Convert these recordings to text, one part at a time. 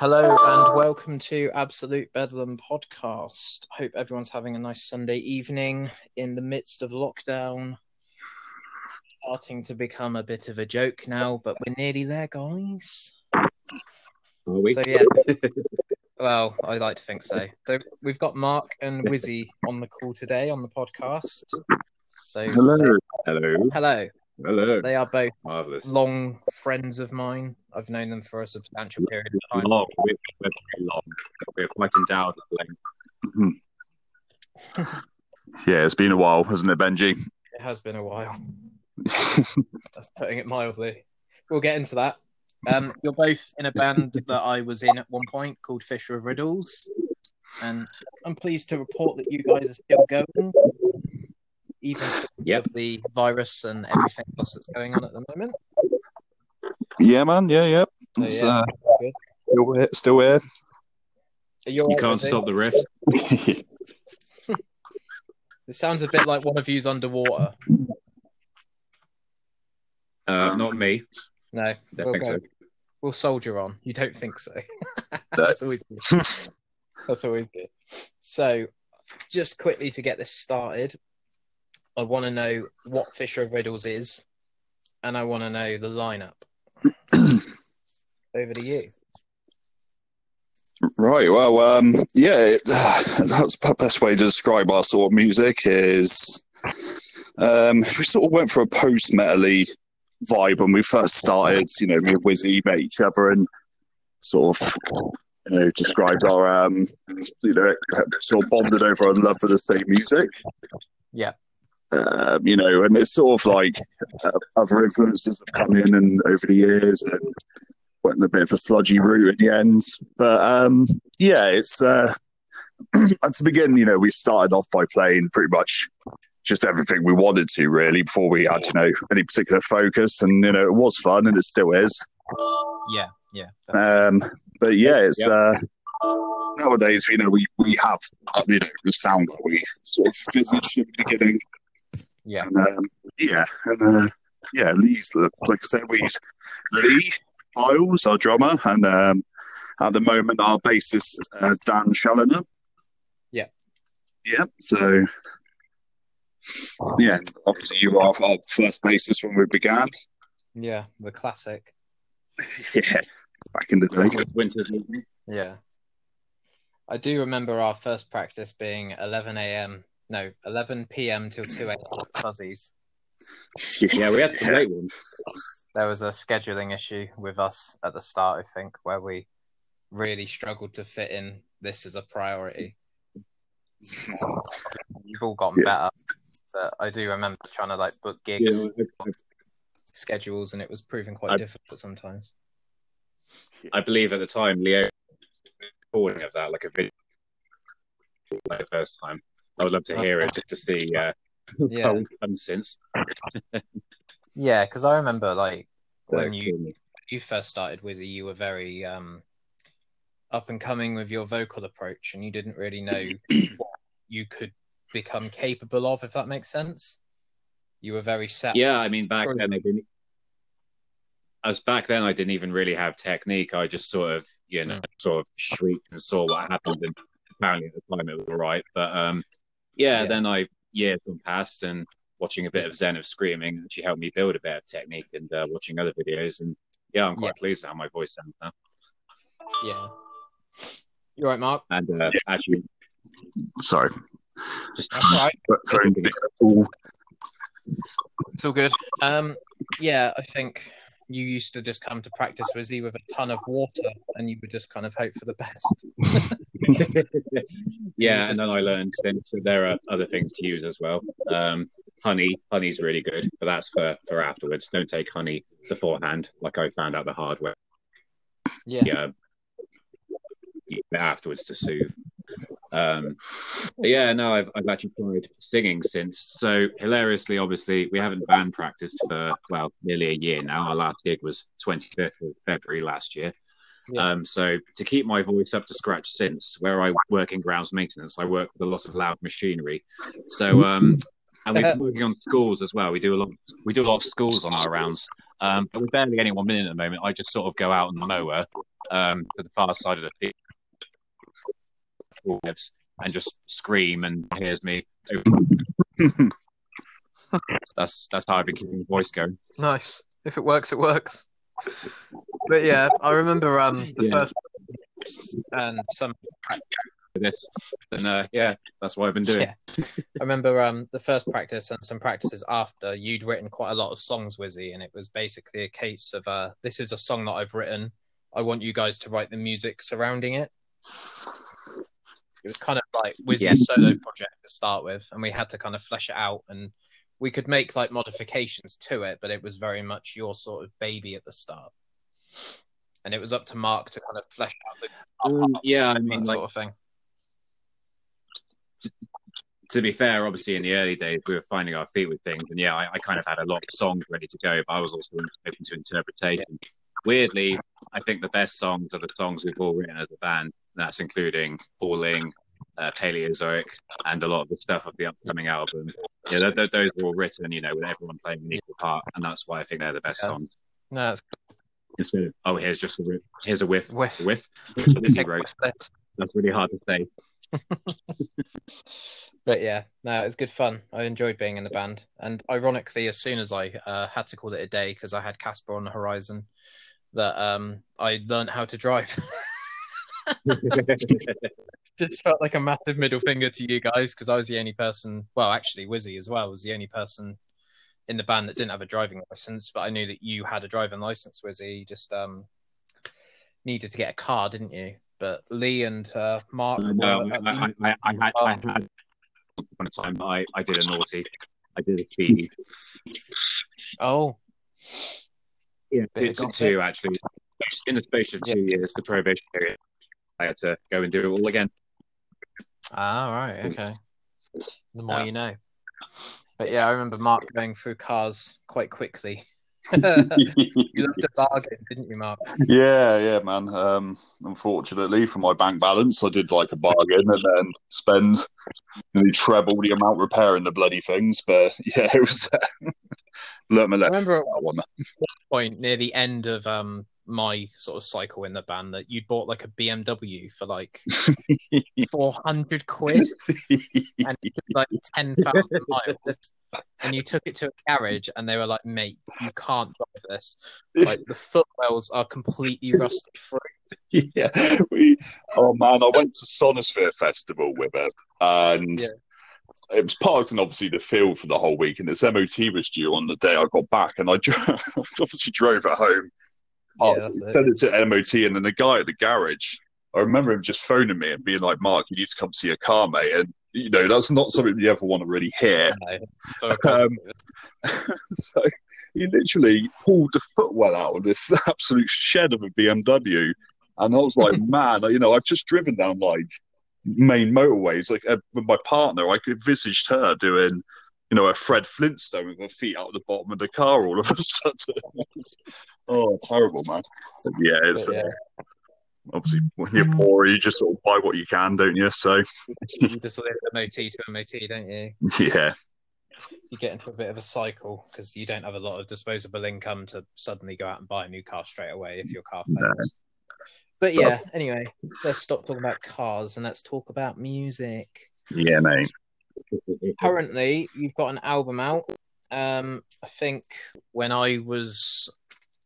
Hello and welcome to Absolute Bedlam podcast. Hope everyone's having a nice Sunday evening in the midst of lockdown. Starting to become a bit of a joke now, but we're nearly there, guys. Are we? So yeah, well, I like to think so. So we've got Mark and Wizzy on the call today on the podcast. So Hello. Hello. hello. Hello. They are both Marvelous. long friends of mine. I've known them for a substantial period of time. Long. We're, we're very long. We're quite endowed at length. Yeah, it's been a while, hasn't it, Benji? It has been a while. That's putting it mildly. We'll get into that. Um, you're both in a band that I was in at one point called Fisher of Riddles, and I'm pleased to report that you guys are still going, even Yep. with the virus and everything else that's going on at the moment. yeah, man. Yeah, yeah. So, It's, yeah, uh, still here. Still here. Are you, You alright can't stop the rift. It sounds a bit like one of you's underwater. Uh, not me. No, we'll go. so. We'll soldier on. You don't think so? That's always good. That's always good. So, just quickly to get this started, I want to know what Fisher of Riddles is, and I want to know the lineup. Over to you. Right. Well, um, yeah, it, that's the best way to describe our sort of music is um, we sort of went for a post metally vibe when we first started. You know, me and Wizzy met each other and sort of you know described our um, you know sort of bonded over our love for the same music. Yeah. Um, you know, and it's sort of like uh, other influences have come in and over the years and went a bit of a sludgy route in the end. But um, yeah, it's uh, to begin, you know, we started off by playing pretty much just everything we wanted to really before we had, you know, any particular focus. And you know, it was fun and it still is. Yeah, yeah. Um, but yeah, it's Yep. uh, nowadays, you know, we we have you know the sound that we sort of envisaged in the beginning. Yeah. And um, yeah, and uh, yeah, Lee's like I said, we Lee Miles, our drummer, and um, at the moment our bassist uh, Dan Challoner. Yeah. Yeah. So yeah, obviously you are our our first bassist when we began. Yeah, the classic. yeah, back in the day. Winter's evening. Yeah. I do remember our first practice being 11 a.m. No, 11 p.m. till 2 a.m. Fuzzies. Yeah, we had some late ones. there was a scheduling issue with us at the start, I think, where we really struggled to fit in this as a priority. You've all gotten Yeah. better, but I do remember trying to like book Yeah, gigs, I- schedules, and it was proving quite I- difficult sometimes. I believe at the time Leo recording of that, like a video, like the first time. I would love to hear it just to see uh, Yeah, how come since. yeah, because I remember like when you you first started Wizzy, you were very um, up and coming with your vocal approach, and you didn't really know what you could become capable of, if that makes sense. You were very set. Yeah, I mean, back then I didn't. As back then, I didn't even really have technique. I just sort of, you know, sort of shrieked and saw what happened, and apparently at the time it was all right. But um, yeah, Yeah. then I years gone past, and watching a bit of Zen of Screaming actually helped me build a bit of technique, and uh, watching other videos, and yeah, I'm quite Yeah. pleased with how my voice sounds now. yeah. You're right, Mark. And uh, actually, Sorry, That's all right. but. It's all good. Um, yeah, I think you used to just come to practice Wizzy with a ton of water, and you would just kind of hope for the best. yeah, and then I learned then so there are other things to use as well. Um, honey, honey's really good, but that's for for afterwards. Don't take honey beforehand, like I found out the hard way. Yeah, yeah, afterwards to soothe. Um, yeah, no, I've I've actually tried singing since. So hilariously, obviously, we haven't band practiced for well nearly a year now. Our last gig was 25th of February last year. Yeah. Um, so to keep my voice up to scratch since where I work in grounds maintenance, I work with a lot of loud machinery. So um, and we're working on schools as well. We do a lot. We do a lot of schools on our rounds, um, but we're barely getting one minute at the moment. I just sort of go out the mower um, to the far side of the field and just scream and hears me. that's that's how I've been keeping the voice going. Nice. If it works, it works. But yeah, I remember um the Yeah. first and some this, and uh, yeah, that's what I've been doing. Yeah. I remember um the first practice and some practices after you'd written quite a lot of songs, Wizzy, and it was basically a case of uh this is a song that I've written. I want you guys to write the music surrounding it. It was kind of like Wizzy's Yeah. solo project to start with, and we had to kind of flesh it out and we could make like modifications to it, but it was very much your sort of baby at the start. And it was up to Mark to kind of flesh out the Um, yeah, I that mean, like sort of thing. to be fair, obviously in the early days we were finding our feet with things, and yeah, I, I kind of had a lot of songs ready to go, but I was also open to interpretation. Weirdly, I think the best songs are the songs we've all written as a band. That's including Falling, uh, Paleozoic, and a lot of the stuff of the upcoming album. Yeah, th- th- those are all written, you know, with everyone playing an equal part, and that's why I think they're the best Yeah. songs. No, Instead of, oh, here's just a whiff, here's a whiff, Whiff. a whiff. Lizzie Take wrote. with. That's really hard to say. But yeah, no, it was good fun. I enjoyed being in the band. And ironically, as soon as I uh, had to call it a day because I had Casper on the horizon, that um, I learned how to drive. Just felt like a massive middle finger to you guys because I was the only person. Well, actually, Wizzy as well was the only person in the band that didn't have a driving license. But I knew that you had a driving license, Wizzy. You just um, needed to get a car, didn't you? But Lee and uh, Mark. no, I, I, I, I had, I had one time I, I did a naughty, I did a speedy. oh, Yeah, it's two actually. In the space of Yeah. two years, the probation period, I had to go and do it all again. Ah, right, okay. The more Yeah. you know. But yeah, I remember Mark going through cars quite quickly. you left a bargain, didn't you, Mark? yeah, yeah, man. Um, unfortunately, for my bank balance, I did like a bargain and then spend nearly treble the amount repairing the bloody things. But yeah, it was uh, learn my lesson. I remember at one. point near the end of um my sort of cycle in the band that you bought like a BMW for like four hundred quid and like ten thousand miles, and you took it to a garage and they were like, "Mate, you can't drive this. Like the footwells are completely rusted through." yeah, we. Oh man, I went to Sonisphere Festival with it, and Yeah. it was parked in obviously the field for the whole week, and its MOT was due on the day I got back, and I dro- obviously drove it home, Yeah, parked that's it, it. sent it to MOT, and then the guy at the garage, I remember him just phoning me and being like, "Mark, you need to come see a car, mate," and you know that's not something you ever want to really hear. No, positive. so he literally pulled the footwell out of this absolute shed of a BMW. And I was like, man, you know, I've just driven down like main motorways. Like uh, with my partner, I could envisaged her doing, you know, a Fred Flintstone with her feet out the bottom of the car all of a sudden. oh, terrible, man. But yeah, it's But, yeah. Uh, obviously when you're poor, you just sort of buy what you can, don't you? So you just live MOT to MOT, don't you? yeah, You get into a bit of a cycle because you don't have a lot of disposable income to suddenly go out and buy a new car straight away if your car fails. No. But yeah, anyway, let's stop talking about cars and let's talk about music. yeah, mate. Currently, you've got an album out. Um, I think when I was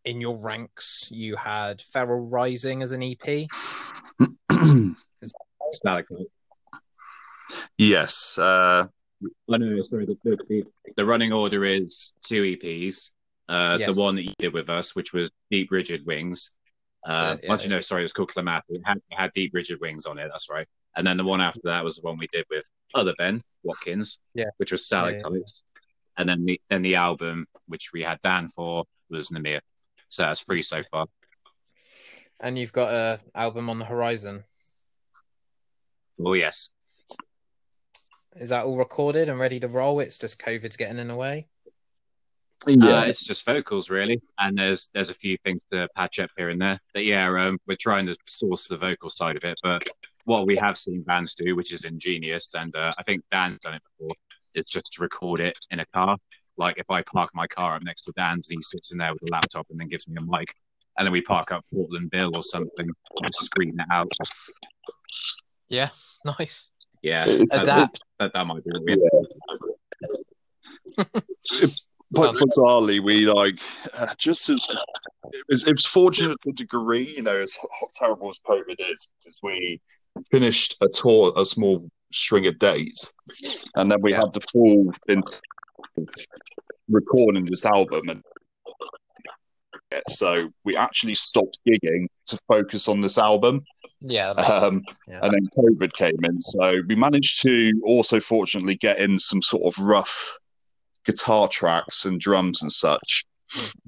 in your ranks, you had Feral Rising as an EP. Stalactite. yes, uh, I know. Sorry, the, the, the, the running order is two EPs. Uh, Yes. The one that you did with us, which was Deep Rigid Wings. Uh, it, yeah. Actually, no, sorry, it was called Climatic. It had, it had Deep Rigid Wings on it. That's right. And then the one after that was the one we did with other Ben Watkins, Yeah. which was Yeah, yeah. And then the then the album, which we had Dan for, was Namir. So that's three so far. And you've got a album on the horizon. Oh yes, Is that all recorded and ready to roll? It's just COVID's getting in the way. Uh, it's just vocals really, and there's there's a few things to patch up here and there. But yeah, um, we're trying to source the vocal side of it. But what we have seen bands do, which is ingenious, and uh, I think Dan's done it before, is just to record it in a car. Like if I park my car up next to Dan's and he sits in there with a laptop and then gives me a mic, and then we park up Portland Bill or something, screen it out. Yeah, nice. Yeah, Adapt. that, that might be what we But bizarrely, we like uh, just as it was, it was fortunate to a degree, you know, as ho- terrible as COVID is, because we finished a tour, a small string of dates, and then we Yeah. had the full in recording this album, and so we actually stopped gigging to focus on this album. Yeah, that makes sense. Um, yeah. and then COVID came in. So we managed to also fortunately get in some sort of rough guitar tracks and drums and such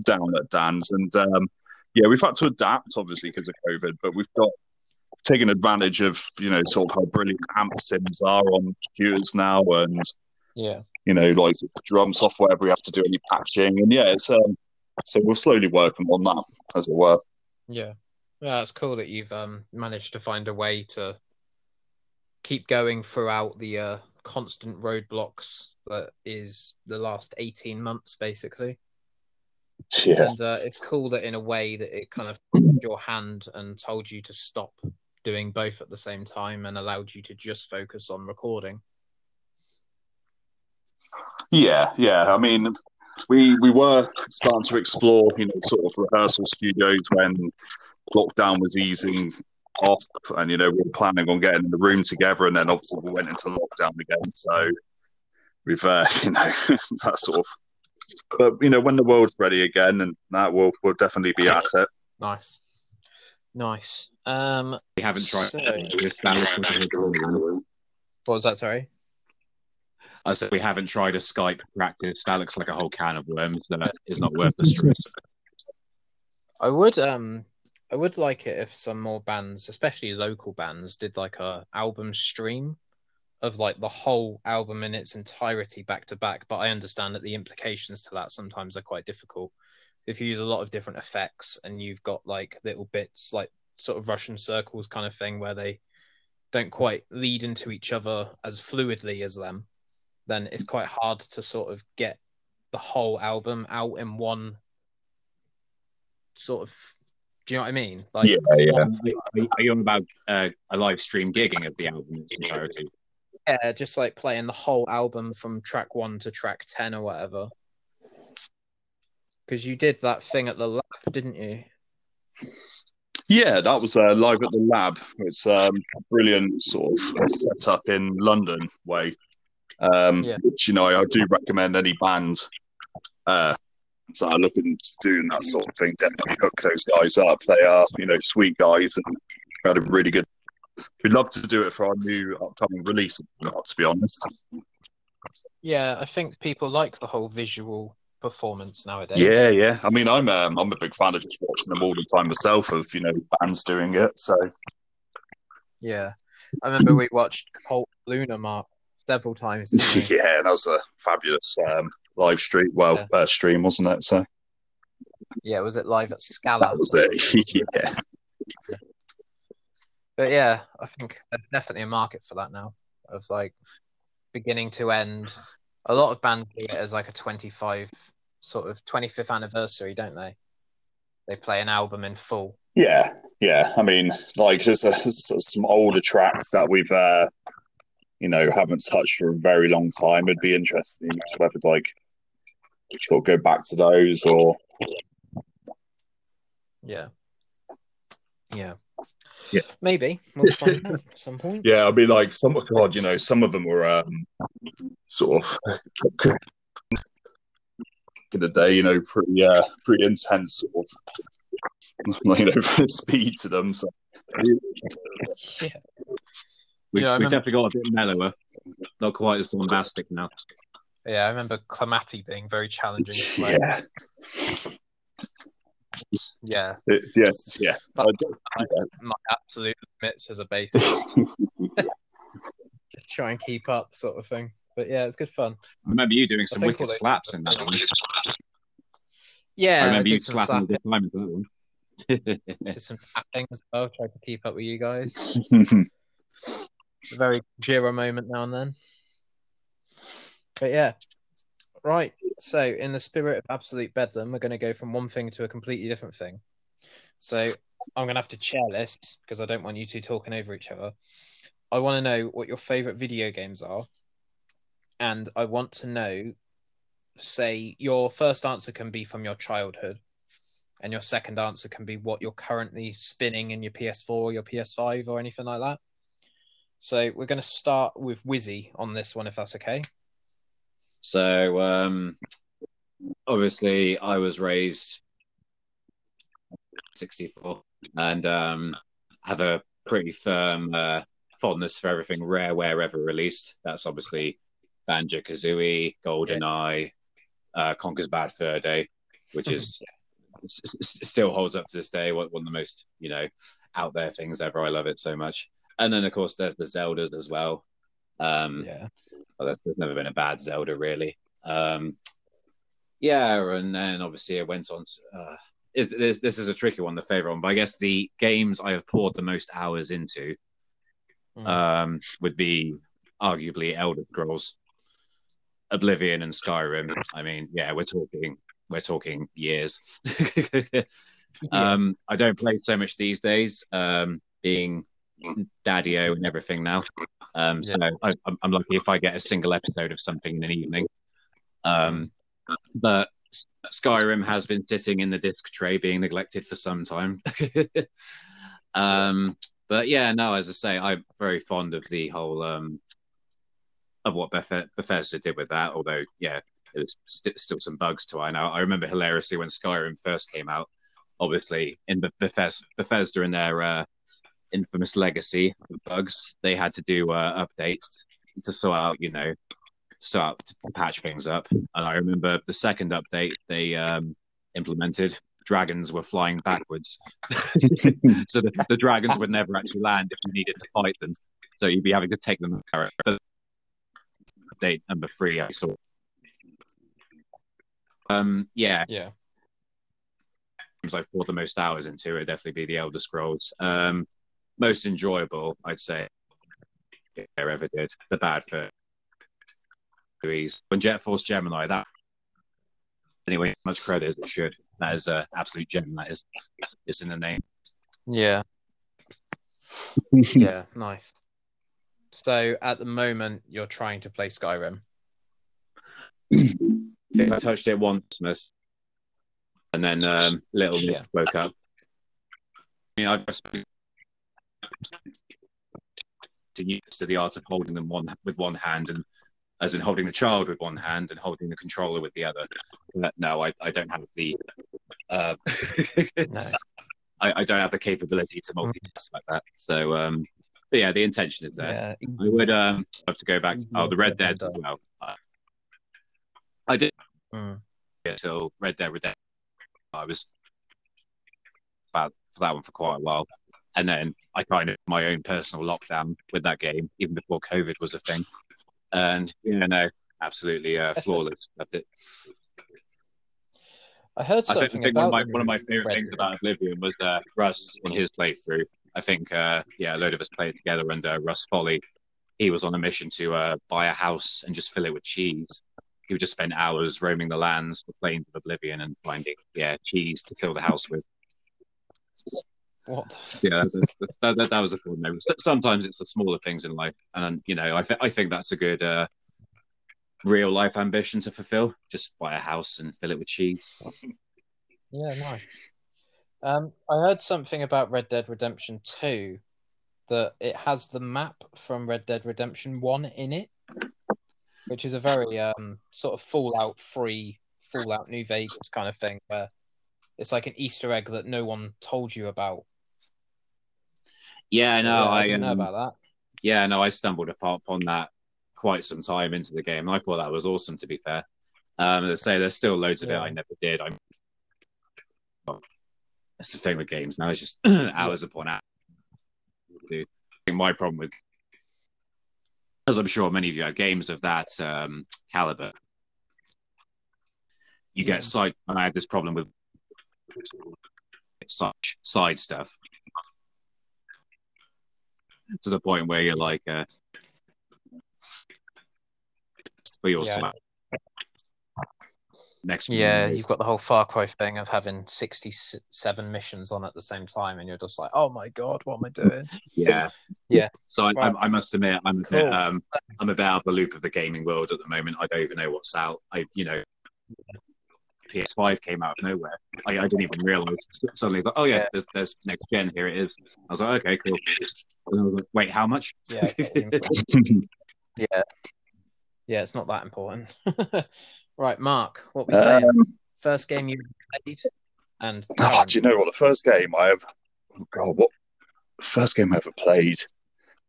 down at Dan's. And um, yeah, we've had to adapt obviously because of COVID, but we've got taken advantage of, you know, sort of how brilliant amp sims are on computers now and, yeah. you know, like drum software, we have to do any patching. And yeah, it's, um, so we're slowly working on that, as it were. Yeah. Yeah, it's cool that you've um managed to find a way to keep going throughout the uh constant roadblocks that is the last 18 months basically. Yeah. And uh, it's cool that in a way that it kind of took your hand and told you to stop doing both at the same time and allowed you to just focus on recording. Yeah, yeah. I mean, we we were starting to explore, you know, sort of rehearsal studios when lockdown was easing off, and you know, we were planning on getting in the room together, and then obviously we went into lockdown again. So we've, uh, you know, that sort of. But you know, when the world's ready again, and that will will definitely be at it. Nice. Nice. Um We haven't tried. So- I what was that, sorry? I said we haven't tried a Skype practice. That looks like a whole can of worms. That is not worth the stress. I would um I would like it if some more bands, especially local bands, did like a album stream of like the whole album in its entirety back to back. But I understand that the implications to that sometimes are quite difficult. If you use a lot of different effects and you've got like little bits like sort of Russian circles kind of thing where they don't quite lead into each other as fluidly as them, then it's quite hard to sort of get the whole album out in one sort of do you know what I mean? Like Yeah, yeah. Are, are you on about uh, a live stream gigging of the album in its entirety? yeah, just like playing the whole album from track one to track ten or whatever. Because you did that thing at the lab, didn't you? Yeah, that was uh, live at the lab. It's um, a brilliant sort of setup in London way, um, Yeah. which you know I, do recommend any band uh, that are looking to doing that sort of thing. Definitely hook those guys up. They are you know sweet guys and had a really good. We'd love to do it for our new upcoming release. Not to be honest. Yeah, I think people like the whole visual performance nowadays. Yeah, yeah. I mean, I'm um, I'm a big fan of just watching them all the time myself. Of you know bands doing it. So Yeah. I remember we watched Cult of Luna Mark several times, yeah, that was a fabulous um, live stream. Well, Yeah. uh, stream wasn't it? So. yeah, was it live at Scala? That was it. yeah. But yeah, I think there's definitely a market for that now, of like beginning to end. A lot of bands do it as like a 25 sort of 25th anniversary, don't they? They play an album in full. Yeah, yeah. I mean, like there's, a, there's some older tracks that we've, uh, you know, haven't touched for a very long time. It'd be interesting to whether like sort of go back to those or Yeah. Yeah. Yeah. Maybe we'll find out at some point. yeah. I mean, like some God, you know, some of them were um, sort of in the day, you know, pretty uh, pretty intense sort of, you know, speed to them. So Yeah. We, Yeah, I we've remember- definitely got a bit mellower, not quite as bombastic now. Yeah, I remember Climatic being very challenging to play. yeah, Yeah. it's, yes, yeah. I do- My absolute limits as a bassist. Try and keep up, sort of thing. But yeah, it's good fun. I remember you doing some wicked they- slaps in that one. Yeah, I I, remember you did some slapping the time into that one. did some tapping as well. Tried to keep up with you guys. a very Jira moment now and then. But yeah, right. So, in the spirit of absolute bedlam, we're going to go from one thing to a completely different thing. So I'm gonna have to chair this because I don't want you two talking over each other. I want to know what your favorite video games are, and I want to know. Say your first answer can be from your childhood, and your second answer can be what you're currently spinning in your PS4 or your PS5 or anything like that. So we're going to start with Wizzy on this one, if that's okay. So um, obviously, I was raised 64 and um, have a pretty firm uh, fondness for everything rare wherever released. That's obviously Banjo Kazooie, GoldenEye, uh, Conker's Bad Fur Day, which is still holds up to this day. One, one of the most you know out there things ever. I love it so much. And then of course there's the Zelda as well. Um, Yeah. well, there's never been a bad Zelda really. Um, yeah, and then obviously it went on. To, uh, is this this is a tricky one, the favorite one, but I guess the games I have poured the most hours into Mm. um, would be arguably Elder Scrolls, Oblivion, and Skyrim. I mean, yeah, we're talking we're talking years. um, I don't play so much these days, um, being daddy-o and everything now. Um, Yeah. So I, I'm, I'm lucky if I get a single episode of something in an evening. Um, but Skyrim has been sitting in the disc tray, being neglected for some time. um, but yeah, no, as I say, I'm very fond of the whole um, of what Beth- Bethesda did with that. Although, yeah, there was st- still some bugs to iron out. I remember hilariously when Skyrim first came out. Obviously, in Beth- Bethesda, Bethesda in their uh, infamous legacy of bugs, they had to do uh, updates to sort out, you know, sort out to patch things up. And I remember the second update they um, implemented, dragons were flying backwards, so the, the dragons would never actually land if you needed to fight them. So you'd be having to take them. Update number three, I saw. Um, yeah, Yeah. I've poured the most hours into would definitely be the Elder Scrolls. Um, most enjoyable, I'd say, yeah, ever did. The Bad for when Jet Force Gemini. That anyway, much credit it should. That is an absolute gem. That is, it's in the name. Yeah. Yeah. Nice. So at the moment, you're trying to play Skyrim. I think I touched it once, and then um, little Nick Yeah. woke up. I mean, I just used to the art of holding them one with one hand, and as in holding the child with one hand and holding the controller with the other. No, I, I don't have the uh, No. I, I don't have the capability to multitask like that. So, um, but yeah, the intention is there. Yeah. I would um have to go back. Oh, the Red Dead as well. I- I did Mm. until Red Dead Redemption. I was about for that one for quite a while, and then I kind of my own personal lockdown with that game, even before COVID was a thing. And yeah, no, absolutely uh, flawless. Loved it. I heard something I think one of my one of my favorite things about Oblivion was uh, Russ on his playthrough. I think uh, yeah, a load of us played together, and uh, Russ Folly, he was on a mission to uh, buy a house and just fill it with cheese. He would just spend hours roaming the lands, the plains of Oblivion, and finding yeah cheese to fill the house with. What? Yeah, that, that, that, that was a cool note. Sometimes it's the smaller things in life, and you know, I th- I think that's a good uh, real life ambition to fulfill. Just buy a house and fill it with cheese. Yeah, nice. Um, I heard something about Red Dead Redemption 2 that it has the map from Red Dead Redemption 1 in it, which is a very um, sort of Fallout free, Fallout New Vegas kind of thing where it's like an Easter egg that no one told you about. Yeah, no, Yeah, I I, didn't know um, about that. yeah, no, I stumbled upon that quite some time into the game. I thought that was awesome. To be fair, um, as I say, there's still loads of it I never did. I'm. That's the thing with games now; it's just hours upon hours. I think my problem with, as I'm sure many of you have games of that um, caliber, you Yeah. get side. And I had this problem with such side stuff to the point where you're like, uh, for your Yeah. next. Yeah, you've got the whole Far Cry thing of having sixty-seven missions on at the same time, and you're just like, "Oh my god, what am I doing?" Yeah, Yeah. So I, Right. I, I must admit, I'm a bit, um, I'm a bit out of the loop of the gaming world at the moment. I don't even know what's out. I, you know, PS5 came out of nowhere. I, I didn't even realize. Suddenly, like, oh yeah, Yeah. There's, there's next gen. Here it is. I was like, okay, cool. And I was like, wait, how much? Yeah, yeah, yeah. It's not that important. right, Mark, what we saying? Um, First game you played, and Oh, do you know what? The first game I have, oh God, what first game I ever played?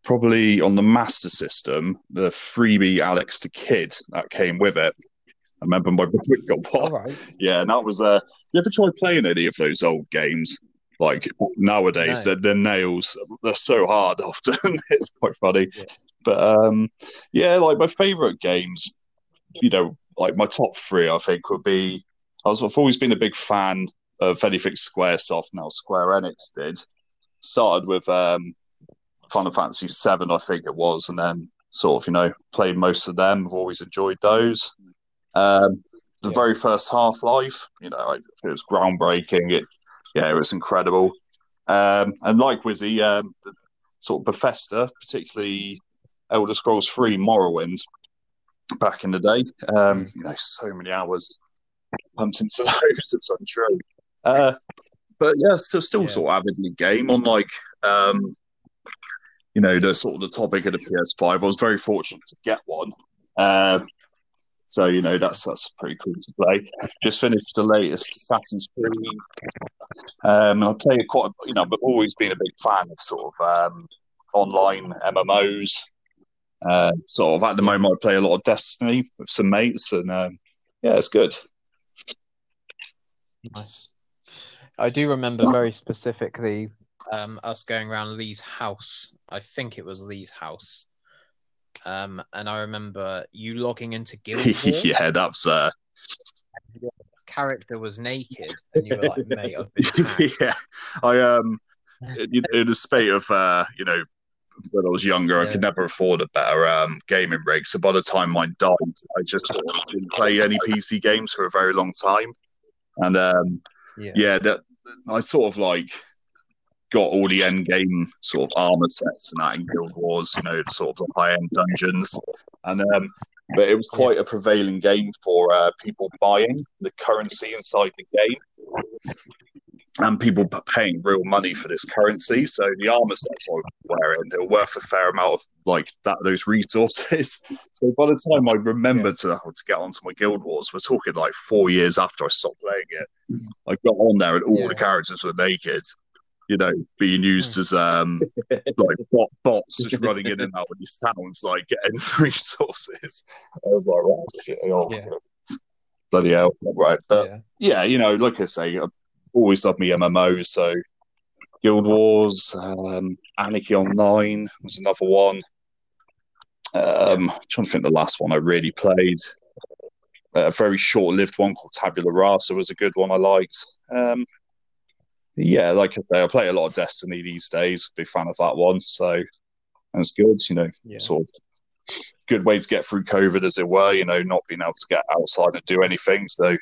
Probably on the Master System, the freebie Alex the Kid that came with it. I remember my brother got All one. right. Yeah, and that was. Uh, you ever try playing any of those old games? Like nowadays, No. they're, they're nails. They're so hard. Often it's quite funny. Yeah. But um, yeah, like my favorite games. You know, like my top three, I think would be. I was, I've always been a big fan of anything SquareSoft. Now Square Enix did. Started with um, Final Fantasy Seven, I think it was, and then sort of you know played most of them. I've always enjoyed those. Um, the Yeah. very first Half Life, you know, it was groundbreaking. It, yeah, it was incredible. Um, and like Wizzy, um, the sort of Bethesda, particularly Elder Scrolls Three, Morrowind, back in the day. Um, you know, so many hours pumped into those. It's untrue. Uh, but yeah, still, still Yeah. sort of avidly game on like, um, you know, the sort of the topic of the PS5. I was very fortunate to get one. Um, so you know that's that's pretty cool to play. Just finished the latest Assassin's Creed. Um, I play it quite, you know, but always been a big fan of sort of um, online MMOs. Uh, sort of at the moment, I play a lot of Destiny with some mates, and um, yeah, it's good. Nice. I do remember very specifically um, us going around Lee's house. I think it was Lee's house. Um, and I remember you logging into Guild Wars. yeah, that's uh, Character was naked, and you were like, "Mate, yeah. I um, in, the spate of uh, you know, when I was younger, I could never afford a better um gaming rig. So by the time mine died, I just sort of didn't play any PC games for a very long time, and um, Yeah. yeah, that I sort of like got all the end game sort of armor sets and that in Guild Wars, you know, sort of the high end dungeons, and um, but it was quite a prevailing game for uh, people buying the currency inside the game. And people paying real money for this currency, so the armor sets I was wearing they were worth a fair amount of like that those resources. So by the time I remembered to to get onto my Guild Wars, we're talking like four years after I stopped playing it. I got on there and all Yeah. the characters were naked, you know, being used as um like bot, bots just running in and out of these towns, like getting resources. I was like, shit, oh, Yeah. bloody hell, right? But yeah. yeah, you know, like I say, I've always loved me MMOs. So Guild Wars, um, Anarchy Online was another one. Um, trying to think the last one I really played. A very short-lived one called Tabula Rasa was a good one I liked. Um, yeah, like I say, I play a lot of Destiny these days. Big fan of that one, so that's good. You know, Yeah. sort of good way to get through COVID, as it were. You know, not being able to get outside and do anything. So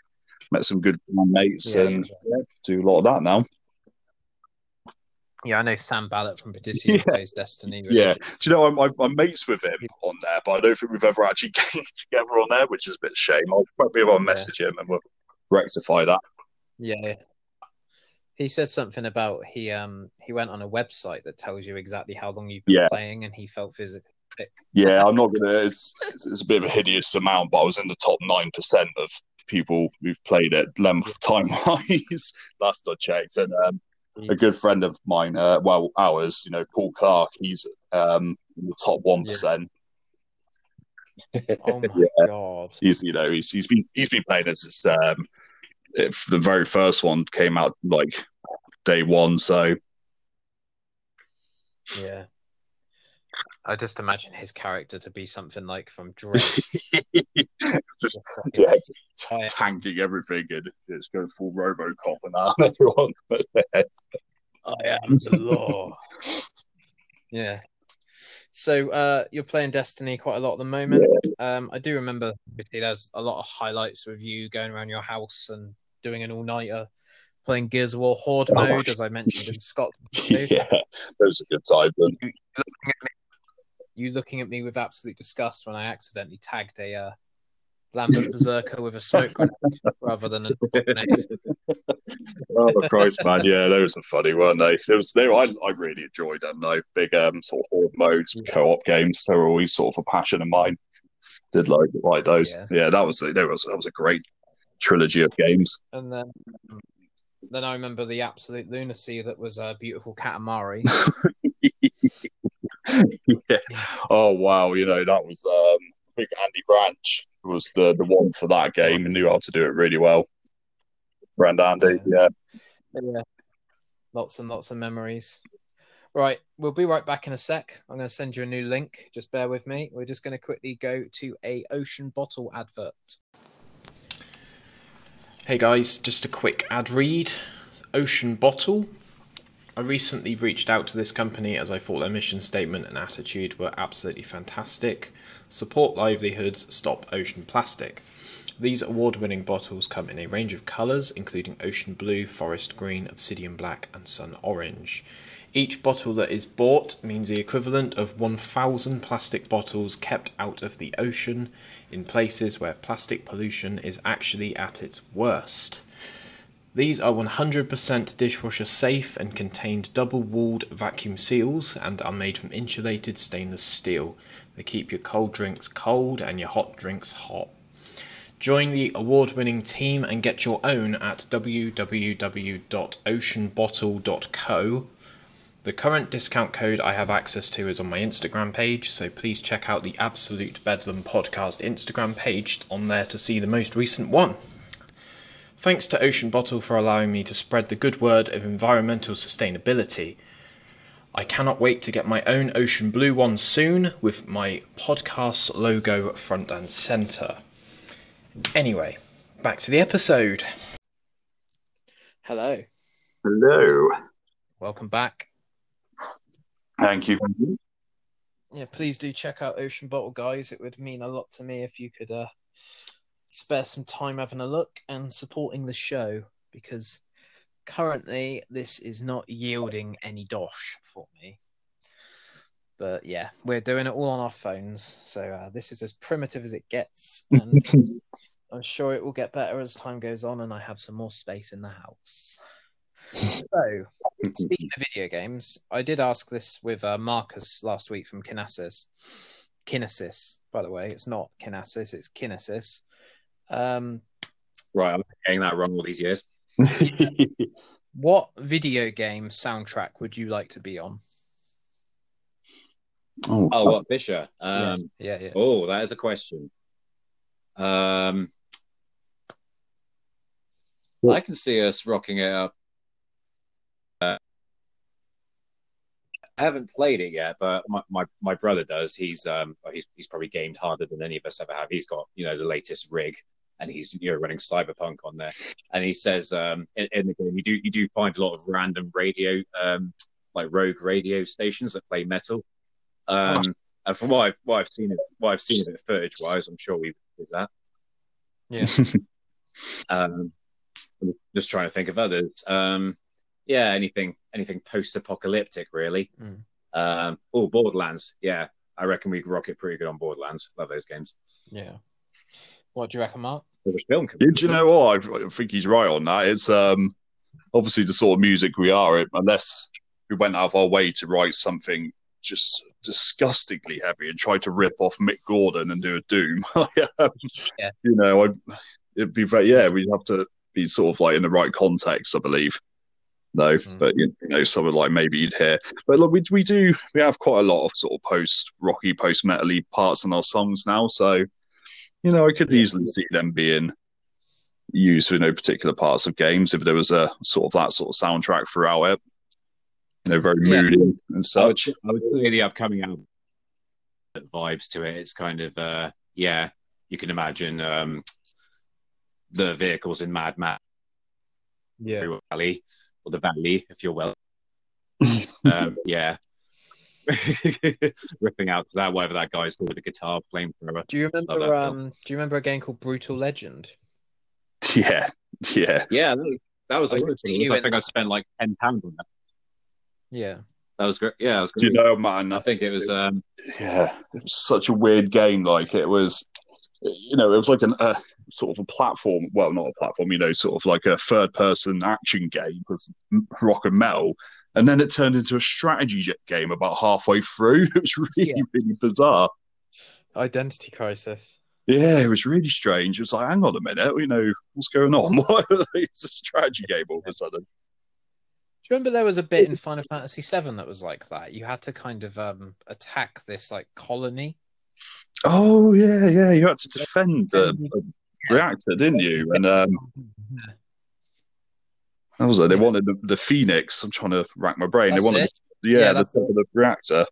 met some good mates Yeah, and yeah. do a lot of that now. Yeah, I know Sam Ballett from Perdisium Yeah. plays Destiny. Yeah. Do you know I'm, I'm, I'm mates with him on there, but I don't think we've ever actually gamed together on there, which is a bit of shame. I'll probably able to message him and we'll rectify that. Yeah. He said something about he um he went on a website that tells you exactly how long you've been Yeah. playing, and he felt physically sick. Yeah, I'm not gonna. It's, it's a bit of a hideous amount, but I was in the top nine percent of people who've played it length time wise. Last I checked, and um, a good friend of mine, uh, well, ours, you know, Paul Clark, he's um, in the top one Oh my Yeah. god! He's you know he's he's been he's been playing as this, um, if the very first one came out like day one, so Yeah. I just imagine his character to be something like from Drake. just yeah, just t- tanking everything and just going full RoboCop and that everyone. I am the law. Yeah. So uh, you're playing Destiny quite a lot at the moment. Um, I do remember there's a lot of highlights with you going around your house and doing an all nighter, playing Gears of War Horde Oh, mode, as I mentioned in Scotland. yeah, that was a good time. Then. You looking at me, you looking at me with absolute disgust when I accidentally tagged a uh, Lambent Berserker with a smoke grenade rather than a grenade. Oh Christ, man! Yeah, those are funny, weren't they? There was there. I, I really enjoyed them. though. big um sort of horde modes, Yeah. co-op games. They were always sort of a passion of mine. Did like like those. Yeah. Yeah, that was there was that was a great trilogy of games. And then, then I remember the absolute lunacy that was uh, beautiful Katamari. yeah. Oh wow, you know that was um I think Andy Branch was the the one for that game and knew how to do it really well. Friend Andy, yeah. yeah, lots and lots of memories. Right, we'll be right back in a sec. I'm going to send you a new link. Just bear with me. We're just going to quickly go to a ocean bottle advert. Hey guys, just a quick ad read. Ocean Bottle. I recently reached out to this company as I thought their mission statement and attitude were absolutely fantastic. Support livelihoods, stop ocean plastic. These award winning bottles come in a range of colours, including ocean blue, forest green, obsidian black, and sun orange. Each bottle that is bought means the equivalent of 1,000 plastic bottles kept out of the ocean in places where plastic pollution is actually at its worst. These are 100% dishwasher safe and contained double walled vacuum seals and are made from insulated stainless steel. They keep your cold drinks cold and your hot drinks hot. Join the award winning team and get your own at www.oceanbottle.co. The current discount code I have access to is on my Instagram page, so please check out the Absolute Bedlam Podcast Instagram page on there to see the most recent one. Thanks to Ocean Bottle for allowing me to spread the good word of environmental sustainability. I cannot wait to get my own ocean blue one soon with my podcast logo front and centre. Anyway, back to the episode. Hello, Hello. welcome back. Thank you. Yeah, please do check out Ocean Bottle, guys. It would mean a lot to me if you could uh, spare some time having a look and supporting the show because currently this is not yielding any dosh for me. But yeah, we're doing it all on our phones, so uh, this is as primitive as it gets, and I'm sure it will get better as time goes on, and I have some more space in the house. So, speaking of video games, I did ask this with uh, Marcus last week from Kinesis. Kinesis, by the way, it's not Kinesis, it's Kinesis. Um, Right, I'm getting that wrong all these years. what video game soundtrack would you like to be on? oh, Oh, what Fisher? Um, yeah, yeah. Oh, that is a question. Um, I can see us rocking it up. Uh, I haven't played it yet, but my, my, my brother does. He's um well, he's, he's probably gamed harder than any of us ever have. He's got you know the latest rig, and he's you know running Cyberpunk on there. And he says um in, in the game you do you do find a lot of random radio um like rogue radio stations that play metal. Um, and from what I've what I've seen of what I've seen of it footage wise, I'm sure we did that. Yeah. Um, I'm just trying to think of others. Um, yeah, anything anything post apocalyptic really. Mm. Um, oh, Borderlands. Yeah, I reckon we could rock it pretty good on Borderlands. Love those games. Yeah. What do you reckon, Mark? There's a film. Do you know what? I, I think he's right on that. It's um obviously the sort of music we are, unless we went out of our way to write something just disgustingly heavy and try to rip off Mick Gordon and do a Doom. Yeah. You know, I, it'd be very yeah. We'd have to be sort of like in the right context, I believe. No, Mm. but you know, something like maybe you'd hear. But look, we we do we have quite a lot of sort of post rocky, post metally parts in our songs now. So, you know, I could easily see them being used for you know particular parts of games if there was a sort of that sort of soundtrack throughout it. You know, very Yeah. moody and I would, such. I would say the upcoming album vibes to it. It's kind of uh, yeah. You can imagine um, the vehicles in Mad Max Yeah. Valley or the Valley, if you're well. um, yeah, ripping out that whatever that guy's called with the guitar flamethrower. Do you remember? Um, do you remember a game called Brutal Legend? Yeah, yeah. Yeah, that was, that was I the can worst see thing. you I in think I spent like ten pounds on that. Yeah. That was great. Yeah, that was Do great. you know, man? I think it was. Um, yeah, it was such a weird game. Like it was, you know, it was like an uh, sort of a platform. Well, not a platform, you know, sort of like a third-person action game of rock and metal, and then it turned into a strategy game about halfway through. It was really, Yeah. really bizarre. Identity Crisis. Yeah, it was really strange. It was like, hang on a minute, you know, what's going on? Why it's a strategy game all of a sudden? Do you remember there was a bit in Final Fantasy VII that was like that? You had to kind of um attack this like colony. Oh yeah, yeah. You had to defend a reactor, didn't you? And um, that was it. They wanted the, the Phoenix. I'm trying to rack my brain. That's they wanted, it? The, yeah, Yeah, the top of the reactor.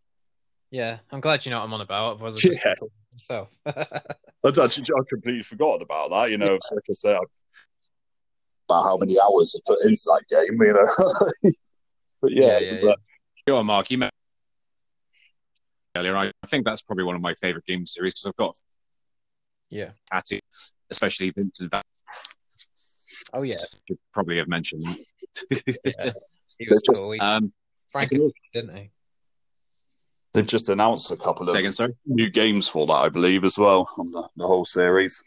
Yeah, I'm glad you know what I'm on about. Otherwise, I just Yeah. myself. I'd actually, I completely forgotten about that. You know, it's like I said, about how many hours I put into that game. You know, but yeah, Yeah, it yeah, was, yeah. uh, go on, Mark. You met earlier. I, I think that's probably one of my favorite game series because I've got yeah. tattoo, especially Vincent. Van Oh yeah. should probably have mentioned that. yeah. He was just- cool. Um, Frankenstein, didn't he? they've just announced a couple of second, new games for that, I believe, as well on the, the whole series.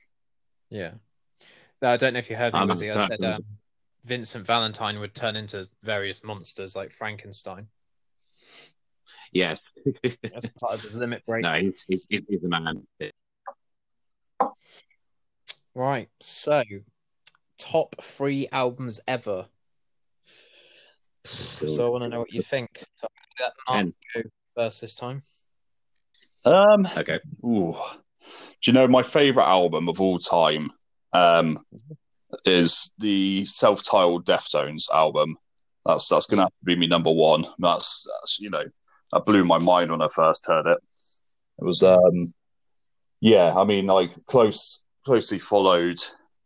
Yeah. No, I don't know if you heard me, Um, I said um, Vincent Valentine would turn into various monsters like Frankenstein Yes. as part of his limit break. no, he's, he's, he's he's the man. Right. So, top three albums ever. So I want to know what you think. So let Mark Ten. go first this time. Um, Okay. Ooh. Do you know my favorite album of all time? Um, is the self-titled Deftones album. That's that's gonna have to be me number one. That's, that's you know that blew my mind when I first heard it. It was um, yeah. I mean, like close closely followed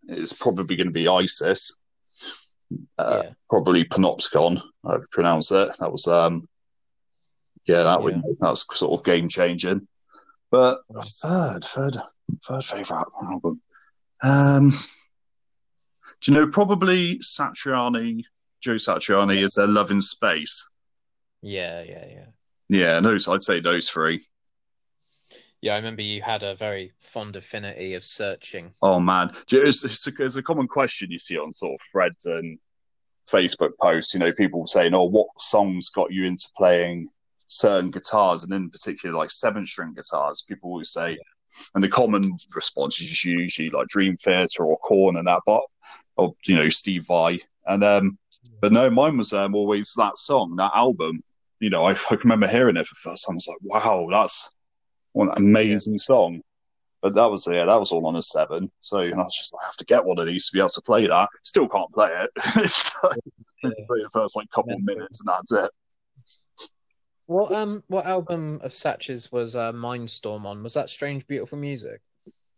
is probably going to be ISIS. Uh, yeah. Probably Panopticon. I pronounce it. That was um, yeah. That would that was sort of game changing. But third, third, third favorite album. Um, do you know probably Satriani, Joe Satriani is There Love in Space? Yeah, yeah, yeah. Yeah, those I'd say those three. Yeah, I remember you had a very fond affinity of searching. Oh man, it's, it's, a, it's a common question you see on sort of threads and Facebook posts. You know, people saying, "Oh, what songs got you into playing certain guitars?" And in particular, like seven-string guitars. People always say, and the common response is usually like Dream Theater or Korn and that, but or you know Steve Vai. And um, but no, mine was um, always that song, that album. You know, I, I remember hearing it for the first time. I was like, "Wow, that's one amazing song." But that was yeah, that was all on a seven. So I was just like, I have to get one of these to be able to play that. Still can't play it. it's like, I can play the first like couple of minutes and that's it. What um what album of Satch's was uh, Mindstorm on? Was that Strange Beautiful Music?